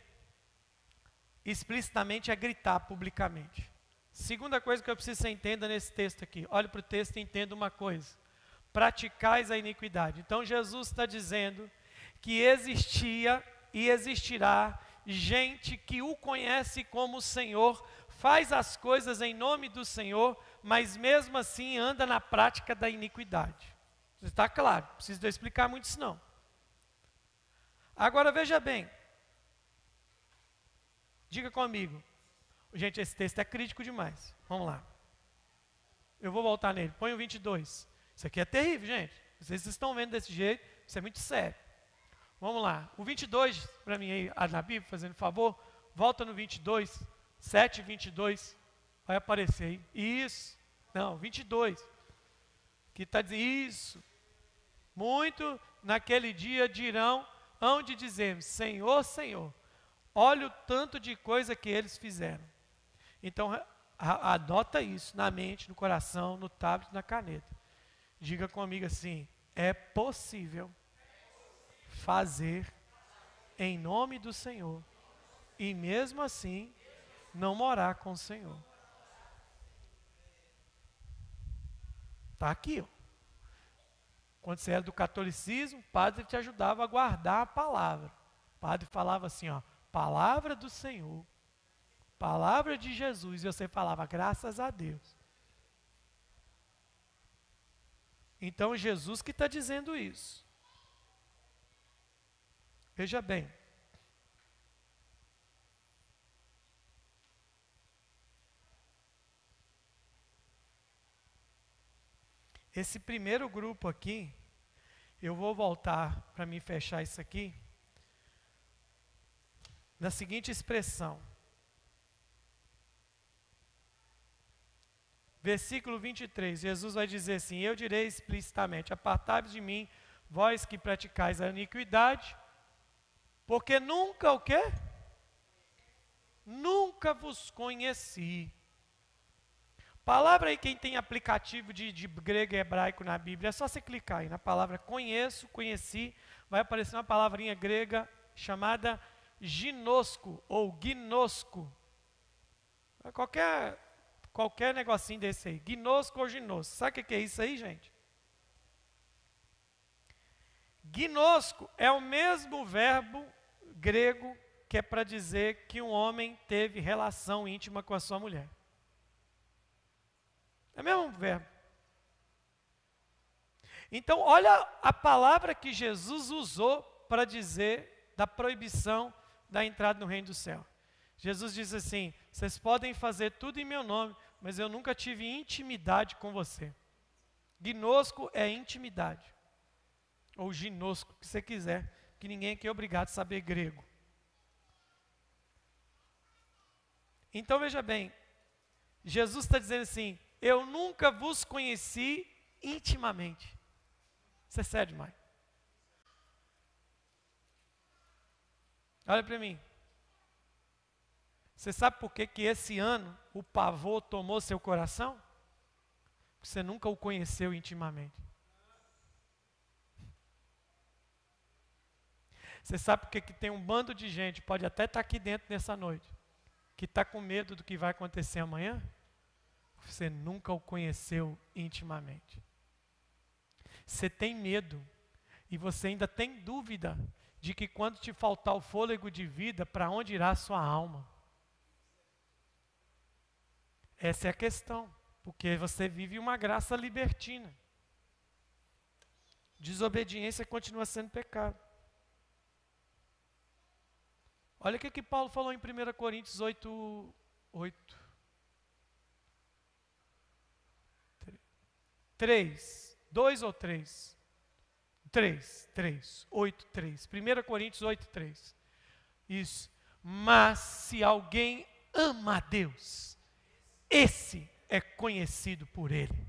explicitamente é gritar publicamente. Segunda coisa que eu preciso que você entenda nesse texto aqui. Olhe para o texto e entenda uma coisa. Praticais a iniquidade. Então Jesus está dizendo que existia e existirá gente que o conhece como Senhor, faz as coisas em nome do Senhor, mas mesmo assim anda na prática da iniquidade. Está claro, preciso explicar muito isso não. Agora veja bem. Diga comigo. Gente, esse texto é crítico demais. Vamos lá. Eu vou voltar nele. Põe o 22. Isso aqui é terrível, gente. Vocês estão vendo desse jeito, isso é muito sério. Vamos lá. O 22, para mim aí, na Bíblia, fazendo favor, volta no 22, 7 22. Vai aparecer aí. Isso. Não, 22. Que está dizendo isso. Muito naquele dia dirão hão de dizer: Senhor, Senhor, olha o tanto de coisa que eles fizeram. Então, anota isso na mente, no coração, no tablet, na caneta. Diga comigo assim: é possível fazer em nome do Senhor e mesmo assim não morar com o Senhor. Está aqui, ó. Quando você era do catolicismo, o padre te ajudava a guardar a palavra. O padre falava assim, ó, palavra do Senhor, palavra de Jesus, e você falava, graças a Deus. Então Jesus que está dizendo isso. Veja bem. Esse primeiro grupo aqui, eu vou voltar para me fechar isso aqui, na seguinte expressão. Versículo 23, Jesus vai dizer assim: Eu direi explicitamente: Apartai-vos de mim, vós que praticais a iniquidade, porque nunca o quê? Nunca vos conheci. Palavra aí, quem tem aplicativo de, de grego e hebraico na Bíblia, é só você clicar aí na palavra conheço, conheci, vai aparecer uma palavrinha grega chamada ginosco ou gnosco. Qualquer, qualquer negocinho desse aí, gnosco ou ginosco. Sabe o que é isso aí, gente? Gnosco é o mesmo verbo grego que é para dizer que um homem teve relação íntima com a sua mulher. É o mesmo verbo. Então, olha a palavra que Jesus usou para dizer da proibição da entrada no reino do céu. Jesus diz assim: Vocês podem fazer tudo em meu nome, mas eu nunca tive intimidade com você. Gnosco é intimidade. Ou ginosco, que você quiser, que ninguém aqui é obrigado a saber grego. Então veja bem, Jesus está dizendo assim: eu nunca vos conheci intimamente. Isso é sério demais. Olha para mim. Você sabe por que, que esse ano o pavor tomou seu coração? Porque você nunca o conheceu intimamente. Você sabe por que, que tem um bando de gente, pode até estar tá aqui dentro nessa noite, que está com medo do que vai acontecer amanhã? Você nunca o conheceu intimamente. Você tem medo e você ainda tem dúvida de que quando te faltar o fôlego de vida, para onde irá a sua alma? Essa é a questão, porque você vive uma graça libertina. Desobediência continua sendo pecado. Olha o que, que Paulo falou em 1 Coríntios 8, 8. 3, 2 ou 3? 3, 3, 8, 3. 1 Coríntios 8, 3. Isso. Mas se alguém ama a Deus, esse é conhecido por Ele.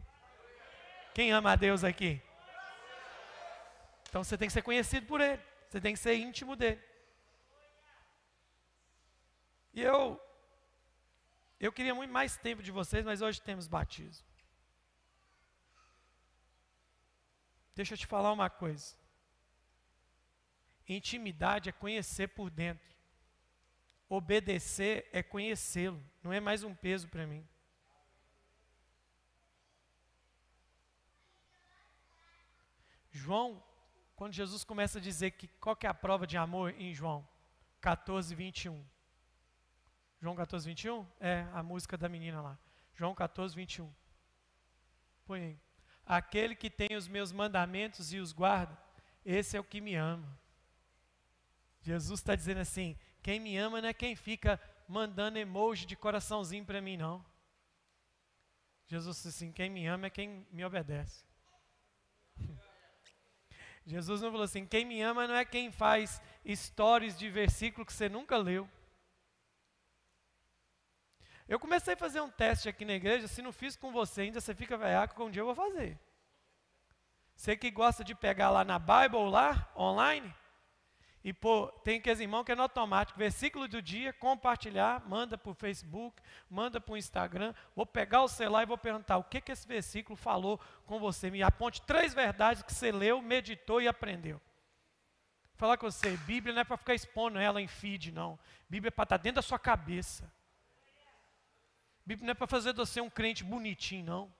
Quem ama a Deus aqui? Então você tem que ser conhecido por Ele. Você tem que ser íntimo dele. E eu, eu queria muito mais tempo de vocês, mas hoje temos batismo. Deixa eu te falar uma coisa. Intimidade é conhecer por dentro. Obedecer é conhecê-lo. Não é mais um peso para mim. João, quando Jesus começa a dizer que qual que é a prova de amor em João 14, 21. João 14, 21? É a música da menina lá. João 14, 21. Põe aí. Aquele que tem os meus mandamentos e os guarda, esse é o que me ama. Jesus está dizendo assim: quem me ama não é quem fica mandando emoji de coraçãozinho para mim, não. Jesus disse assim: quem me ama é quem me obedece. Jesus não falou assim: quem me ama não é quem faz histórias de versículo que você nunca leu. Eu comecei a fazer um teste aqui na igreja, se não fiz com você ainda, você fica veiaco, que um dia eu vou fazer. Você que gosta de pegar lá na Bible, lá, online, e pô, tem aqueles irmãos que é no automático, versículo do dia, compartilhar, manda para o Facebook, manda para o Instagram, vou pegar o celular e vou perguntar o que, que esse versículo falou com você. Me aponte três verdades que você leu, meditou e aprendeu. Falar com você, Bíblia não é para ficar expondo ela em feed, não. Bíblia é para estar tá dentro da sua cabeça. Bíblia não é para fazer você um crente bonitinho, não.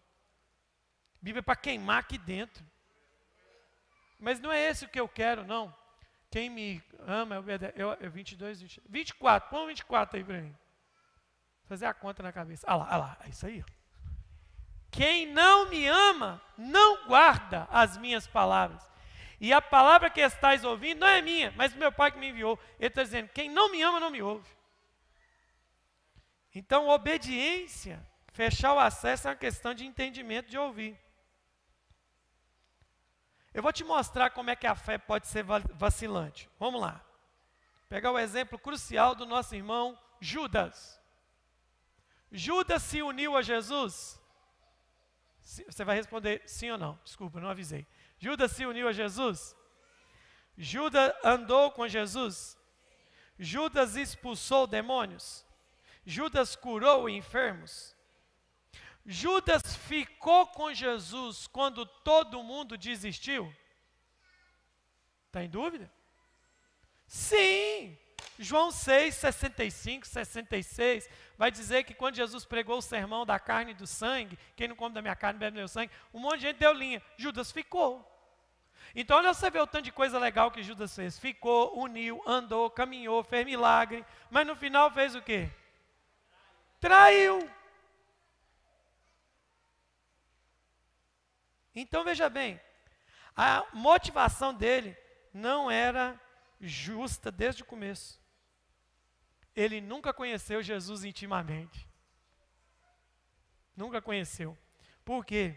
Bíblia é para queimar aqui dentro. Mas não é esse o que eu quero, não. Quem me ama é obedece. Eu, eu 22, 20, 24. Põe 24 aí para mim. Fazer a conta na cabeça. Ah lá, ah lá. É isso aí. Quem não me ama, não guarda as minhas palavras. E a palavra que estáis ouvindo não é minha, mas meu pai que me enviou. Ele está dizendo: quem não me ama, não me ouve. Então, obediência, fechar o acesso é uma questão de entendimento, de ouvir. Eu vou te mostrar como é que a fé pode ser vacilante. Vamos lá. Pegar o exemplo crucial do nosso irmão Judas. Judas se uniu a Jesus? Você vai responder sim ou não? Desculpa, não avisei. Judas se uniu a Jesus? Judas andou com Jesus? Judas expulsou demônios? Judas curou enfermos? Judas ficou com Jesus quando todo mundo desistiu? Está em dúvida? Sim! João 6, 65, 66, vai dizer que quando Jesus pregou o sermão da carne e do sangue, quem não come da minha carne bebe do meu sangue, um monte de gente deu linha. Judas ficou. Então, olha você vê o tanto de coisa legal que Judas fez. Ficou, uniu, andou, caminhou, fez milagre, mas no final fez o quê? Traiu. Então veja bem, a motivação dele não era justa desde o começo. Ele nunca conheceu Jesus intimamente. Nunca conheceu. Por quê?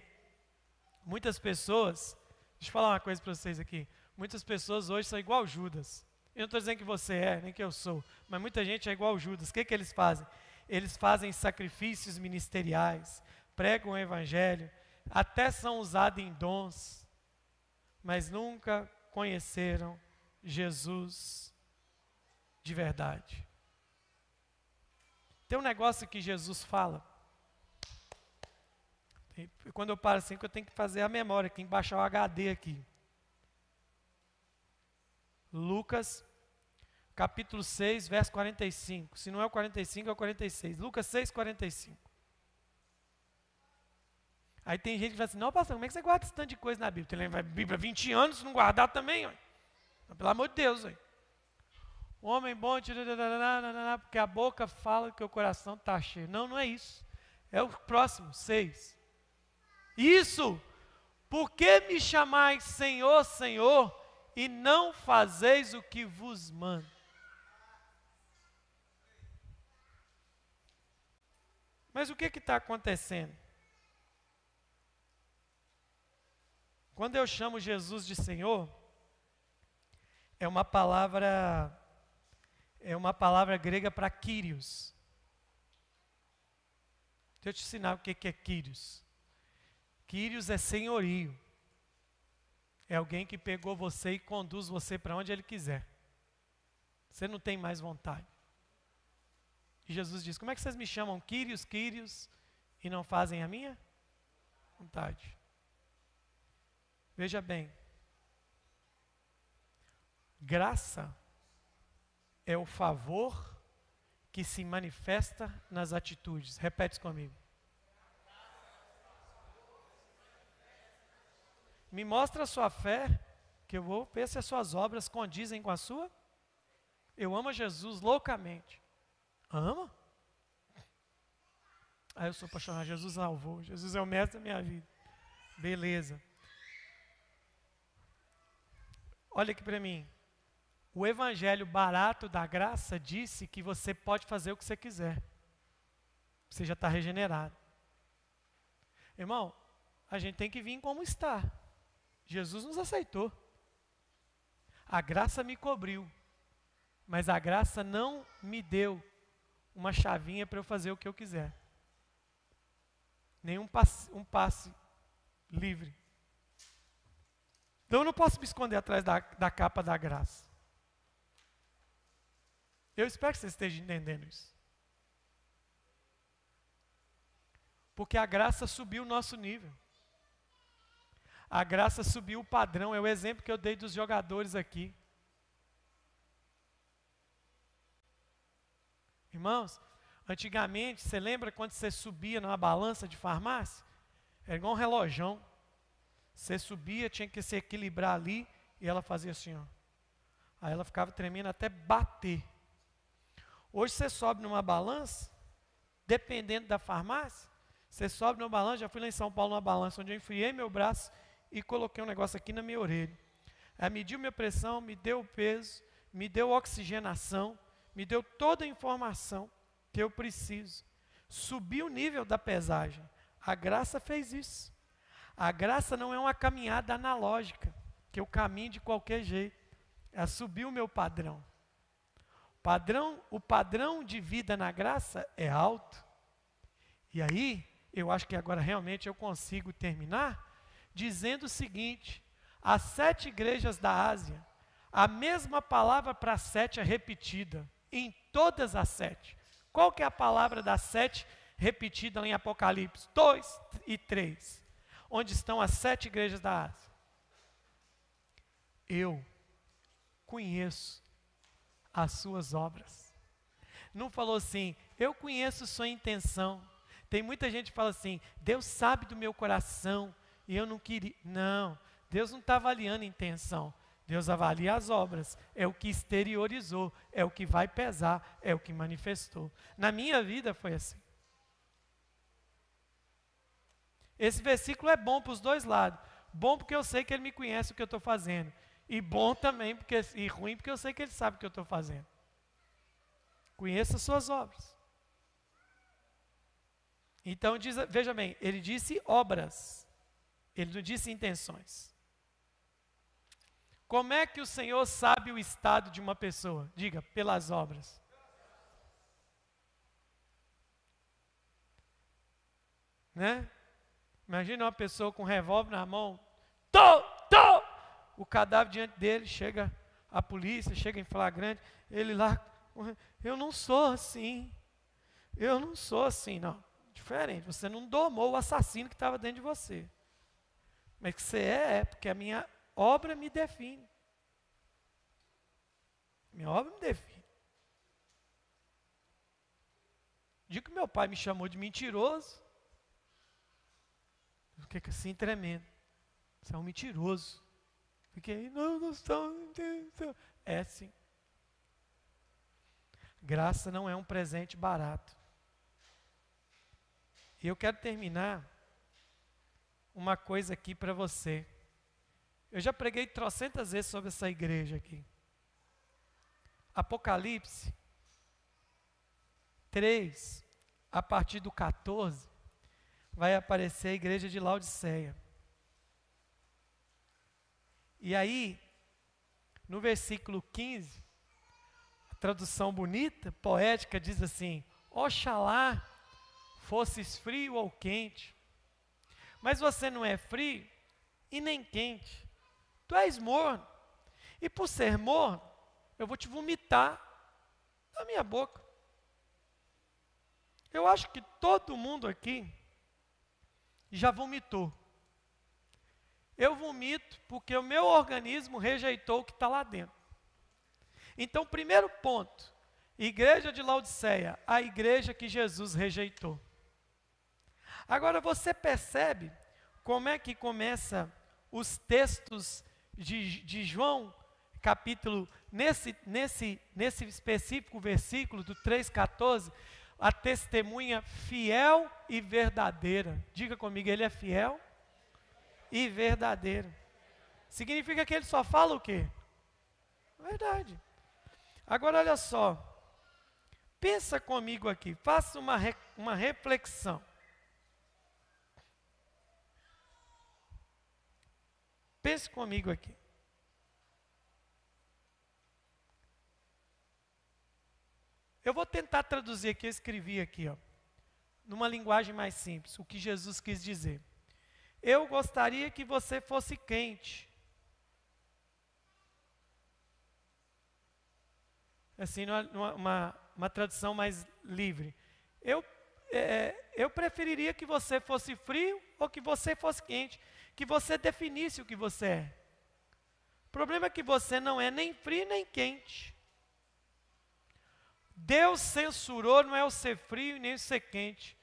Muitas pessoas, deixa eu falar uma coisa para vocês aqui. Muitas pessoas hoje são igual Judas. Eu não estou dizendo que você é, nem que eu sou, mas muita gente é igual Judas. O que, que eles fazem? Eles fazem sacrifícios ministeriais, pregam o evangelho, até são usados em dons, mas nunca conheceram Jesus de verdade. Tem um negócio que Jesus fala. Quando eu paro assim, eu tenho que fazer a memória, tem que baixar o HD aqui. Lucas, capítulo 6, verso 45. Se não é o 45, é o 46. Lucas 6, 45. Aí tem gente que fala assim, não, pastor, como é que você guarda esse tanto de coisa na Bíblia? Você lembra a Bíblia 20 anos, se não guardar também, ó. pelo amor de Deus, ó. Homem bom, porque a boca fala que o coração está cheio. Não, não é isso. É o próximo, seis. Isso, por que me chamais Senhor, Senhor, e não fazeis o que vos mando? Mas o que está acontecendo? Quando eu chamo Jesus de Senhor, é uma palavra é uma palavra grega para Kyrios. Deixa eu te ensinar o que é Kyrios. Kyrios é senhorio. É alguém que pegou você e conduz você para onde ele quiser. Você não tem mais vontade. E Jesus diz: Como é que vocês me chamam Kyrios, Kyrios e não fazem a minha vontade? Veja bem, graça é o favor que se manifesta nas atitudes. Repete comigo. Me mostra a sua fé, que eu vou ver se as suas obras condizem com a sua. Eu amo Jesus loucamente. Ama? Aí eu sou apaixonado. Jesus salvou. Jesus é o mestre da minha vida. Beleza. Olha aqui para mim. O evangelho barato da graça disse que você pode fazer o que você quiser. Você já está regenerado. Irmão, a gente tem que vir como está. Jesus nos aceitou. A graça me cobriu, mas a graça não me deu uma chavinha para eu fazer o que eu quiser. Nenhum passe, um passe livre. Então eu não posso me esconder atrás da, da capa da graça. Eu espero que você esteja entendendo isso. Porque a graça subiu o nosso nível. A graça subiu o padrão. É o exemplo que eu dei dos jogadores aqui. Irmãos, antigamente, você lembra quando você subia numa balança de farmácia? Era igual um relojão. Você subia, tinha que se equilibrar ali, e ela fazia assim, ó. Aí ela ficava tremendo até bater. Hoje você sobe numa balança, dependendo da farmácia, você sobe numa balança, já fui lá em São Paulo numa balança, onde eu enfiei meu braço e coloquei um negócio aqui na minha orelha. Aí mediu minha pressão, me deu o peso, me deu oxigenação, me deu toda a informação que eu preciso. Subi o nível da pesagem. A graça fez isso. A graça não é uma caminhada analógica, que eu caminho de qualquer jeito. Ela subiu o meu padrão. Padrão, o padrão de vida na graça é alto. E aí, eu acho que agora realmente eu consigo terminar dizendo o seguinte: as sete igrejas da Ásia, a mesma palavra para sete é repetida em todas as sete. Qual que é a palavra das sete repetida em Apocalipse 2 e 3? Onde estão as sete igrejas da Ásia? Eu conheço as suas obras. Não falou assim, eu conheço sua intenção. Tem muita gente que fala assim, Deus sabe do meu coração e eu não queria. Não, Deus não está avaliando intenção. Deus avalia as obras, é o que exteriorizou, é o que vai pesar, é o que manifestou. Na minha vida foi assim. Esse versículo é bom para os dois lados. Bom porque eu sei que ele me conhece o que eu estou fazendo. E bom também, porque, e ruim porque eu sei que ele sabe o que eu estou fazendo. Conheça as suas obras. Então, diz, veja bem, ele disse obras, ele não disse intenções. Como é que o Senhor sabe o estado de uma pessoa? Diga, pelas obras. Né? Imagina uma pessoa com um revólver na mão, tô, tô, o cadáver diante dele, chega a polícia, chega em flagrante, ele lá, eu não sou assim, eu não sou assim, não. Diferente, você não domou o assassino que estava dentro de você. Mas que você é, é, porque a minha obra me define. Minha obra me define. Digo que meu pai me chamou de mentiroso. Fiquei assim tremendo. Você é um mentiroso. Fiquei, não, não estou. É sim. Graça não é um presente barato. E eu quero terminar uma coisa aqui para você. Eu já preguei trocentas vezes sobre essa igreja aqui. Apocalipse 3, a partir do 14, vai aparecer a igreja de Laodiceia. E aí, no versículo 15, a tradução bonita, poética, diz assim: Oxalá fosses frio ou quente, mas você não é frio e nem quente, tu és morno, e por ser morno, eu vou te vomitar da minha boca. Eu acho que todo mundo aqui já vomitou. Eu vomito porque o meu organismo rejeitou o que está lá dentro. Então, primeiro ponto, igreja de Laodiceia, a igreja que Jesus rejeitou. Agora você percebe como é que começa os textos de, de João, capítulo, nesse, nesse, nesse específico versículo do 3,14, a testemunha fiel e verdadeira. Diga comigo, ele é fiel e verdadeiro. Significa que ele só fala o quê? Verdade. Agora olha só. Pensa comigo aqui, faça uma, re, uma reflexão. Pense comigo aqui. Eu vou tentar traduzir aqui, eu escrevi aqui, ó, numa linguagem mais simples, o que Jesus quis dizer. Eu gostaria que você fosse quente. Assim, numa, uma, uma tradução mais livre. Eu, é, eu preferiria que você fosse frio ou que você fosse quente. Que você definisse o que você é. O problema é que você não é nem frio nem quente. Deus censurou não é o ser frio nem o ser quente.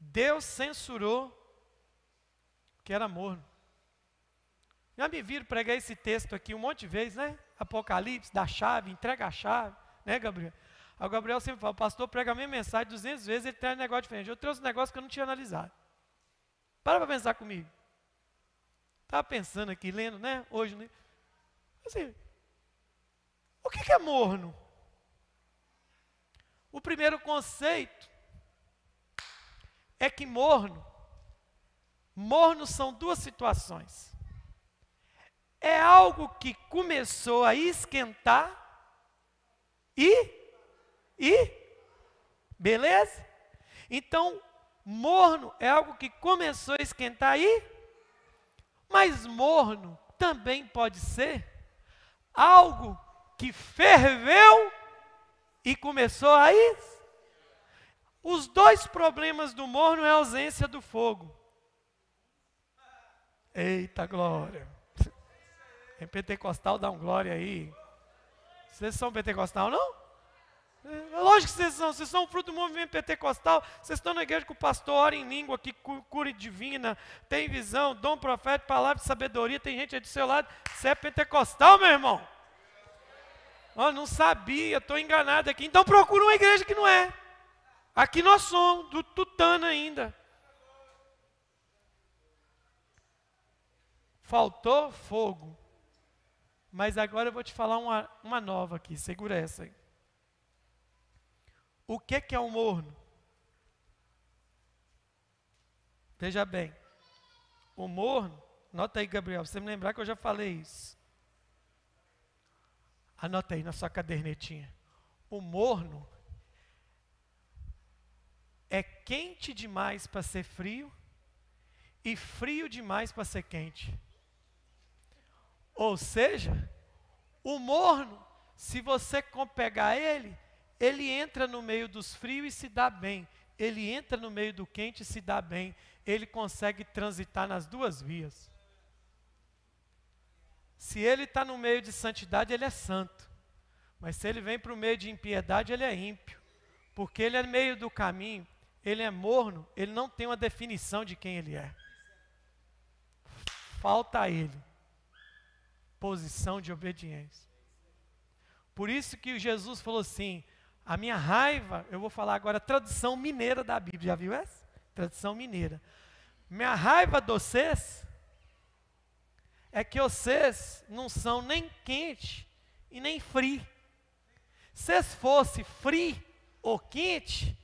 Deus censurou que era morno. Já me viram pregar esse texto aqui um monte de vezes, né? Apocalipse, da chave, entrega a chave, né, Gabriel? O Gabriel sempre fala, o pastor prega a minha mensagem 200 vezes, ele traz um negócio diferente. Eu trouxe um negócio que eu não tinha analisado. Para para pensar comigo. Estava pensando aqui, lendo, né? Hoje, né? Assim, o que, que é morno? O primeiro conceito é que morno Morno são duas situações. É algo que começou a esquentar e e beleza? Então, morno é algo que começou a esquentar e mas morno também pode ser algo que ferveu e começou a ir. Os dois problemas do morno é a ausência do fogo. Eita glória. Em pentecostal dá um glória aí. Vocês são pentecostal, não? É, lógico que vocês são, vocês são fruto do movimento pentecostal. Vocês estão na igreja que o pastor ora em língua, que cura divina, tem visão, dom profético, palavra de sabedoria. Tem gente aí do seu lado. Você é pentecostal, meu irmão? Oh, não sabia, estou enganado aqui. Então procura uma igreja que não é. Aqui nós somos, do Tutano ainda. Faltou fogo. Mas agora eu vou te falar uma, uma nova aqui, segura essa aí. O que, que é um morno? Veja bem, o morno, nota aí, Gabriel, você me lembrar que eu já falei isso. Anota aí na sua cadernetinha. O morno é quente demais para ser frio e frio demais para ser quente. Ou seja, o morno, se você pegar ele, ele entra no meio dos frios e se dá bem. Ele entra no meio do quente e se dá bem. Ele consegue transitar nas duas vias. Se ele está no meio de santidade, ele é santo. Mas se ele vem para o meio de impiedade, ele é ímpio. Porque ele é meio do caminho, ele é morno, ele não tem uma definição de quem ele é. Falta a ele posição de obediência. Por isso que Jesus falou assim: a minha raiva, eu vou falar agora tradução mineira da Bíblia, já viu essa? Tradução mineira. Minha raiva de vocês é que vocês não são nem quente e nem frio. Se fossem frio ou quente,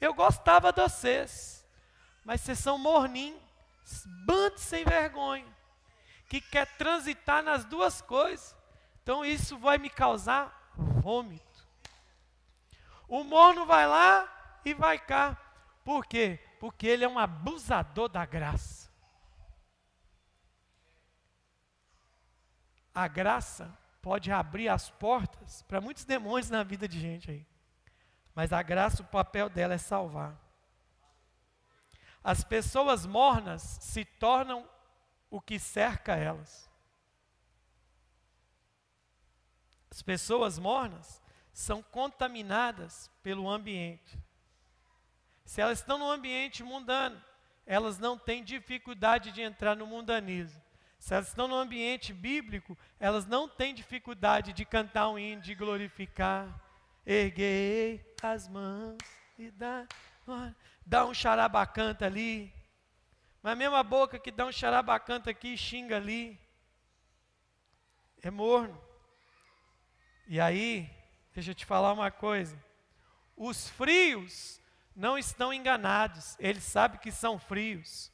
eu gostava de vocês. Mas vocês são morninhos, bando sem vergonha que quer transitar nas duas coisas. Então isso vai me causar vômito. O morno vai lá e vai cá. Por quê? Porque ele é um abusador da graça. A graça pode abrir as portas para muitos demônios na vida de gente aí. Mas a graça, o papel dela é salvar. As pessoas mornas se tornam o que cerca elas. As pessoas mornas são contaminadas pelo ambiente. Se elas estão no ambiente mundano, elas não têm dificuldade de entrar no mundanismo. Se elas estão no ambiente bíblico, elas não têm dificuldade de cantar um hino, de glorificar. Erguei as mãos e dá, dá um charabacanta ali. Mas a mesma boca que dá um charabacanta aqui xinga ali. É morno. E aí, deixa eu te falar uma coisa. Os frios não estão enganados, eles sabem que são frios.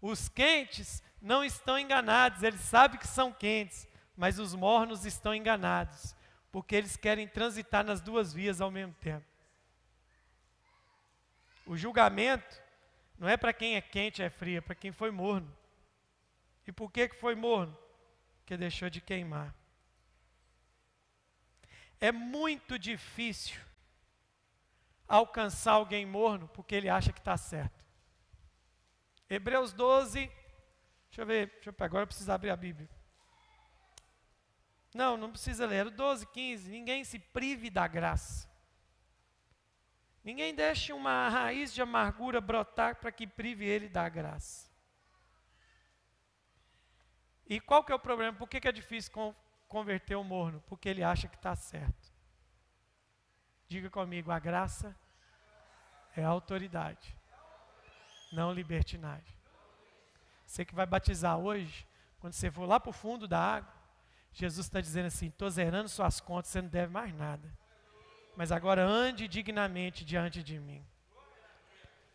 Os quentes não estão enganados, eles sabem que são quentes, mas os mornos estão enganados, porque eles querem transitar nas duas vias ao mesmo tempo. O julgamento não é para quem é quente, é frio, é para quem foi morno. E por que, que foi morno? Porque deixou de queimar. É muito difícil alcançar alguém morno porque ele acha que está certo. Hebreus 12, deixa eu ver, deixa eu, agora eu preciso abrir a Bíblia. Não, não precisa ler, era 12, 15. Ninguém se prive da graça. Ninguém deixe uma raiz de amargura brotar para que prive ele da graça. E qual que é o problema? Por que, que é difícil converter o morno? Porque ele acha que está certo. Diga comigo, a graça é a autoridade, não libertinagem. Você que vai batizar hoje, quando você for lá para o fundo da água, Jesus está dizendo assim: estou zerando suas contas, você não deve mais nada. Mas agora ande dignamente diante de mim.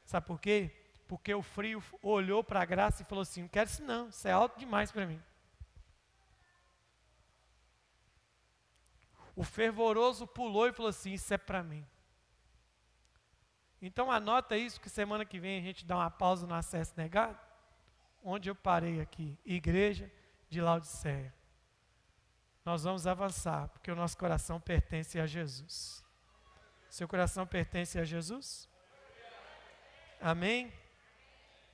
Sabe por quê? Porque o frio olhou para a graça e falou assim: não quero isso não, isso é alto demais para mim. O fervoroso pulou e falou assim: Isso é para mim. Então anota isso que semana que vem a gente dá uma pausa no acesso negado, onde eu parei aqui, igreja de Laodiceia. Nós vamos avançar, porque o nosso coração pertence a Jesus. Seu coração pertence a Jesus? Amém?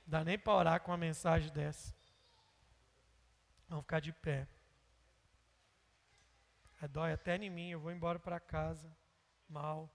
Dá nem para orar com uma mensagem dessa. Vamos ficar de pé. É, dói até em mim, eu vou embora para casa mal.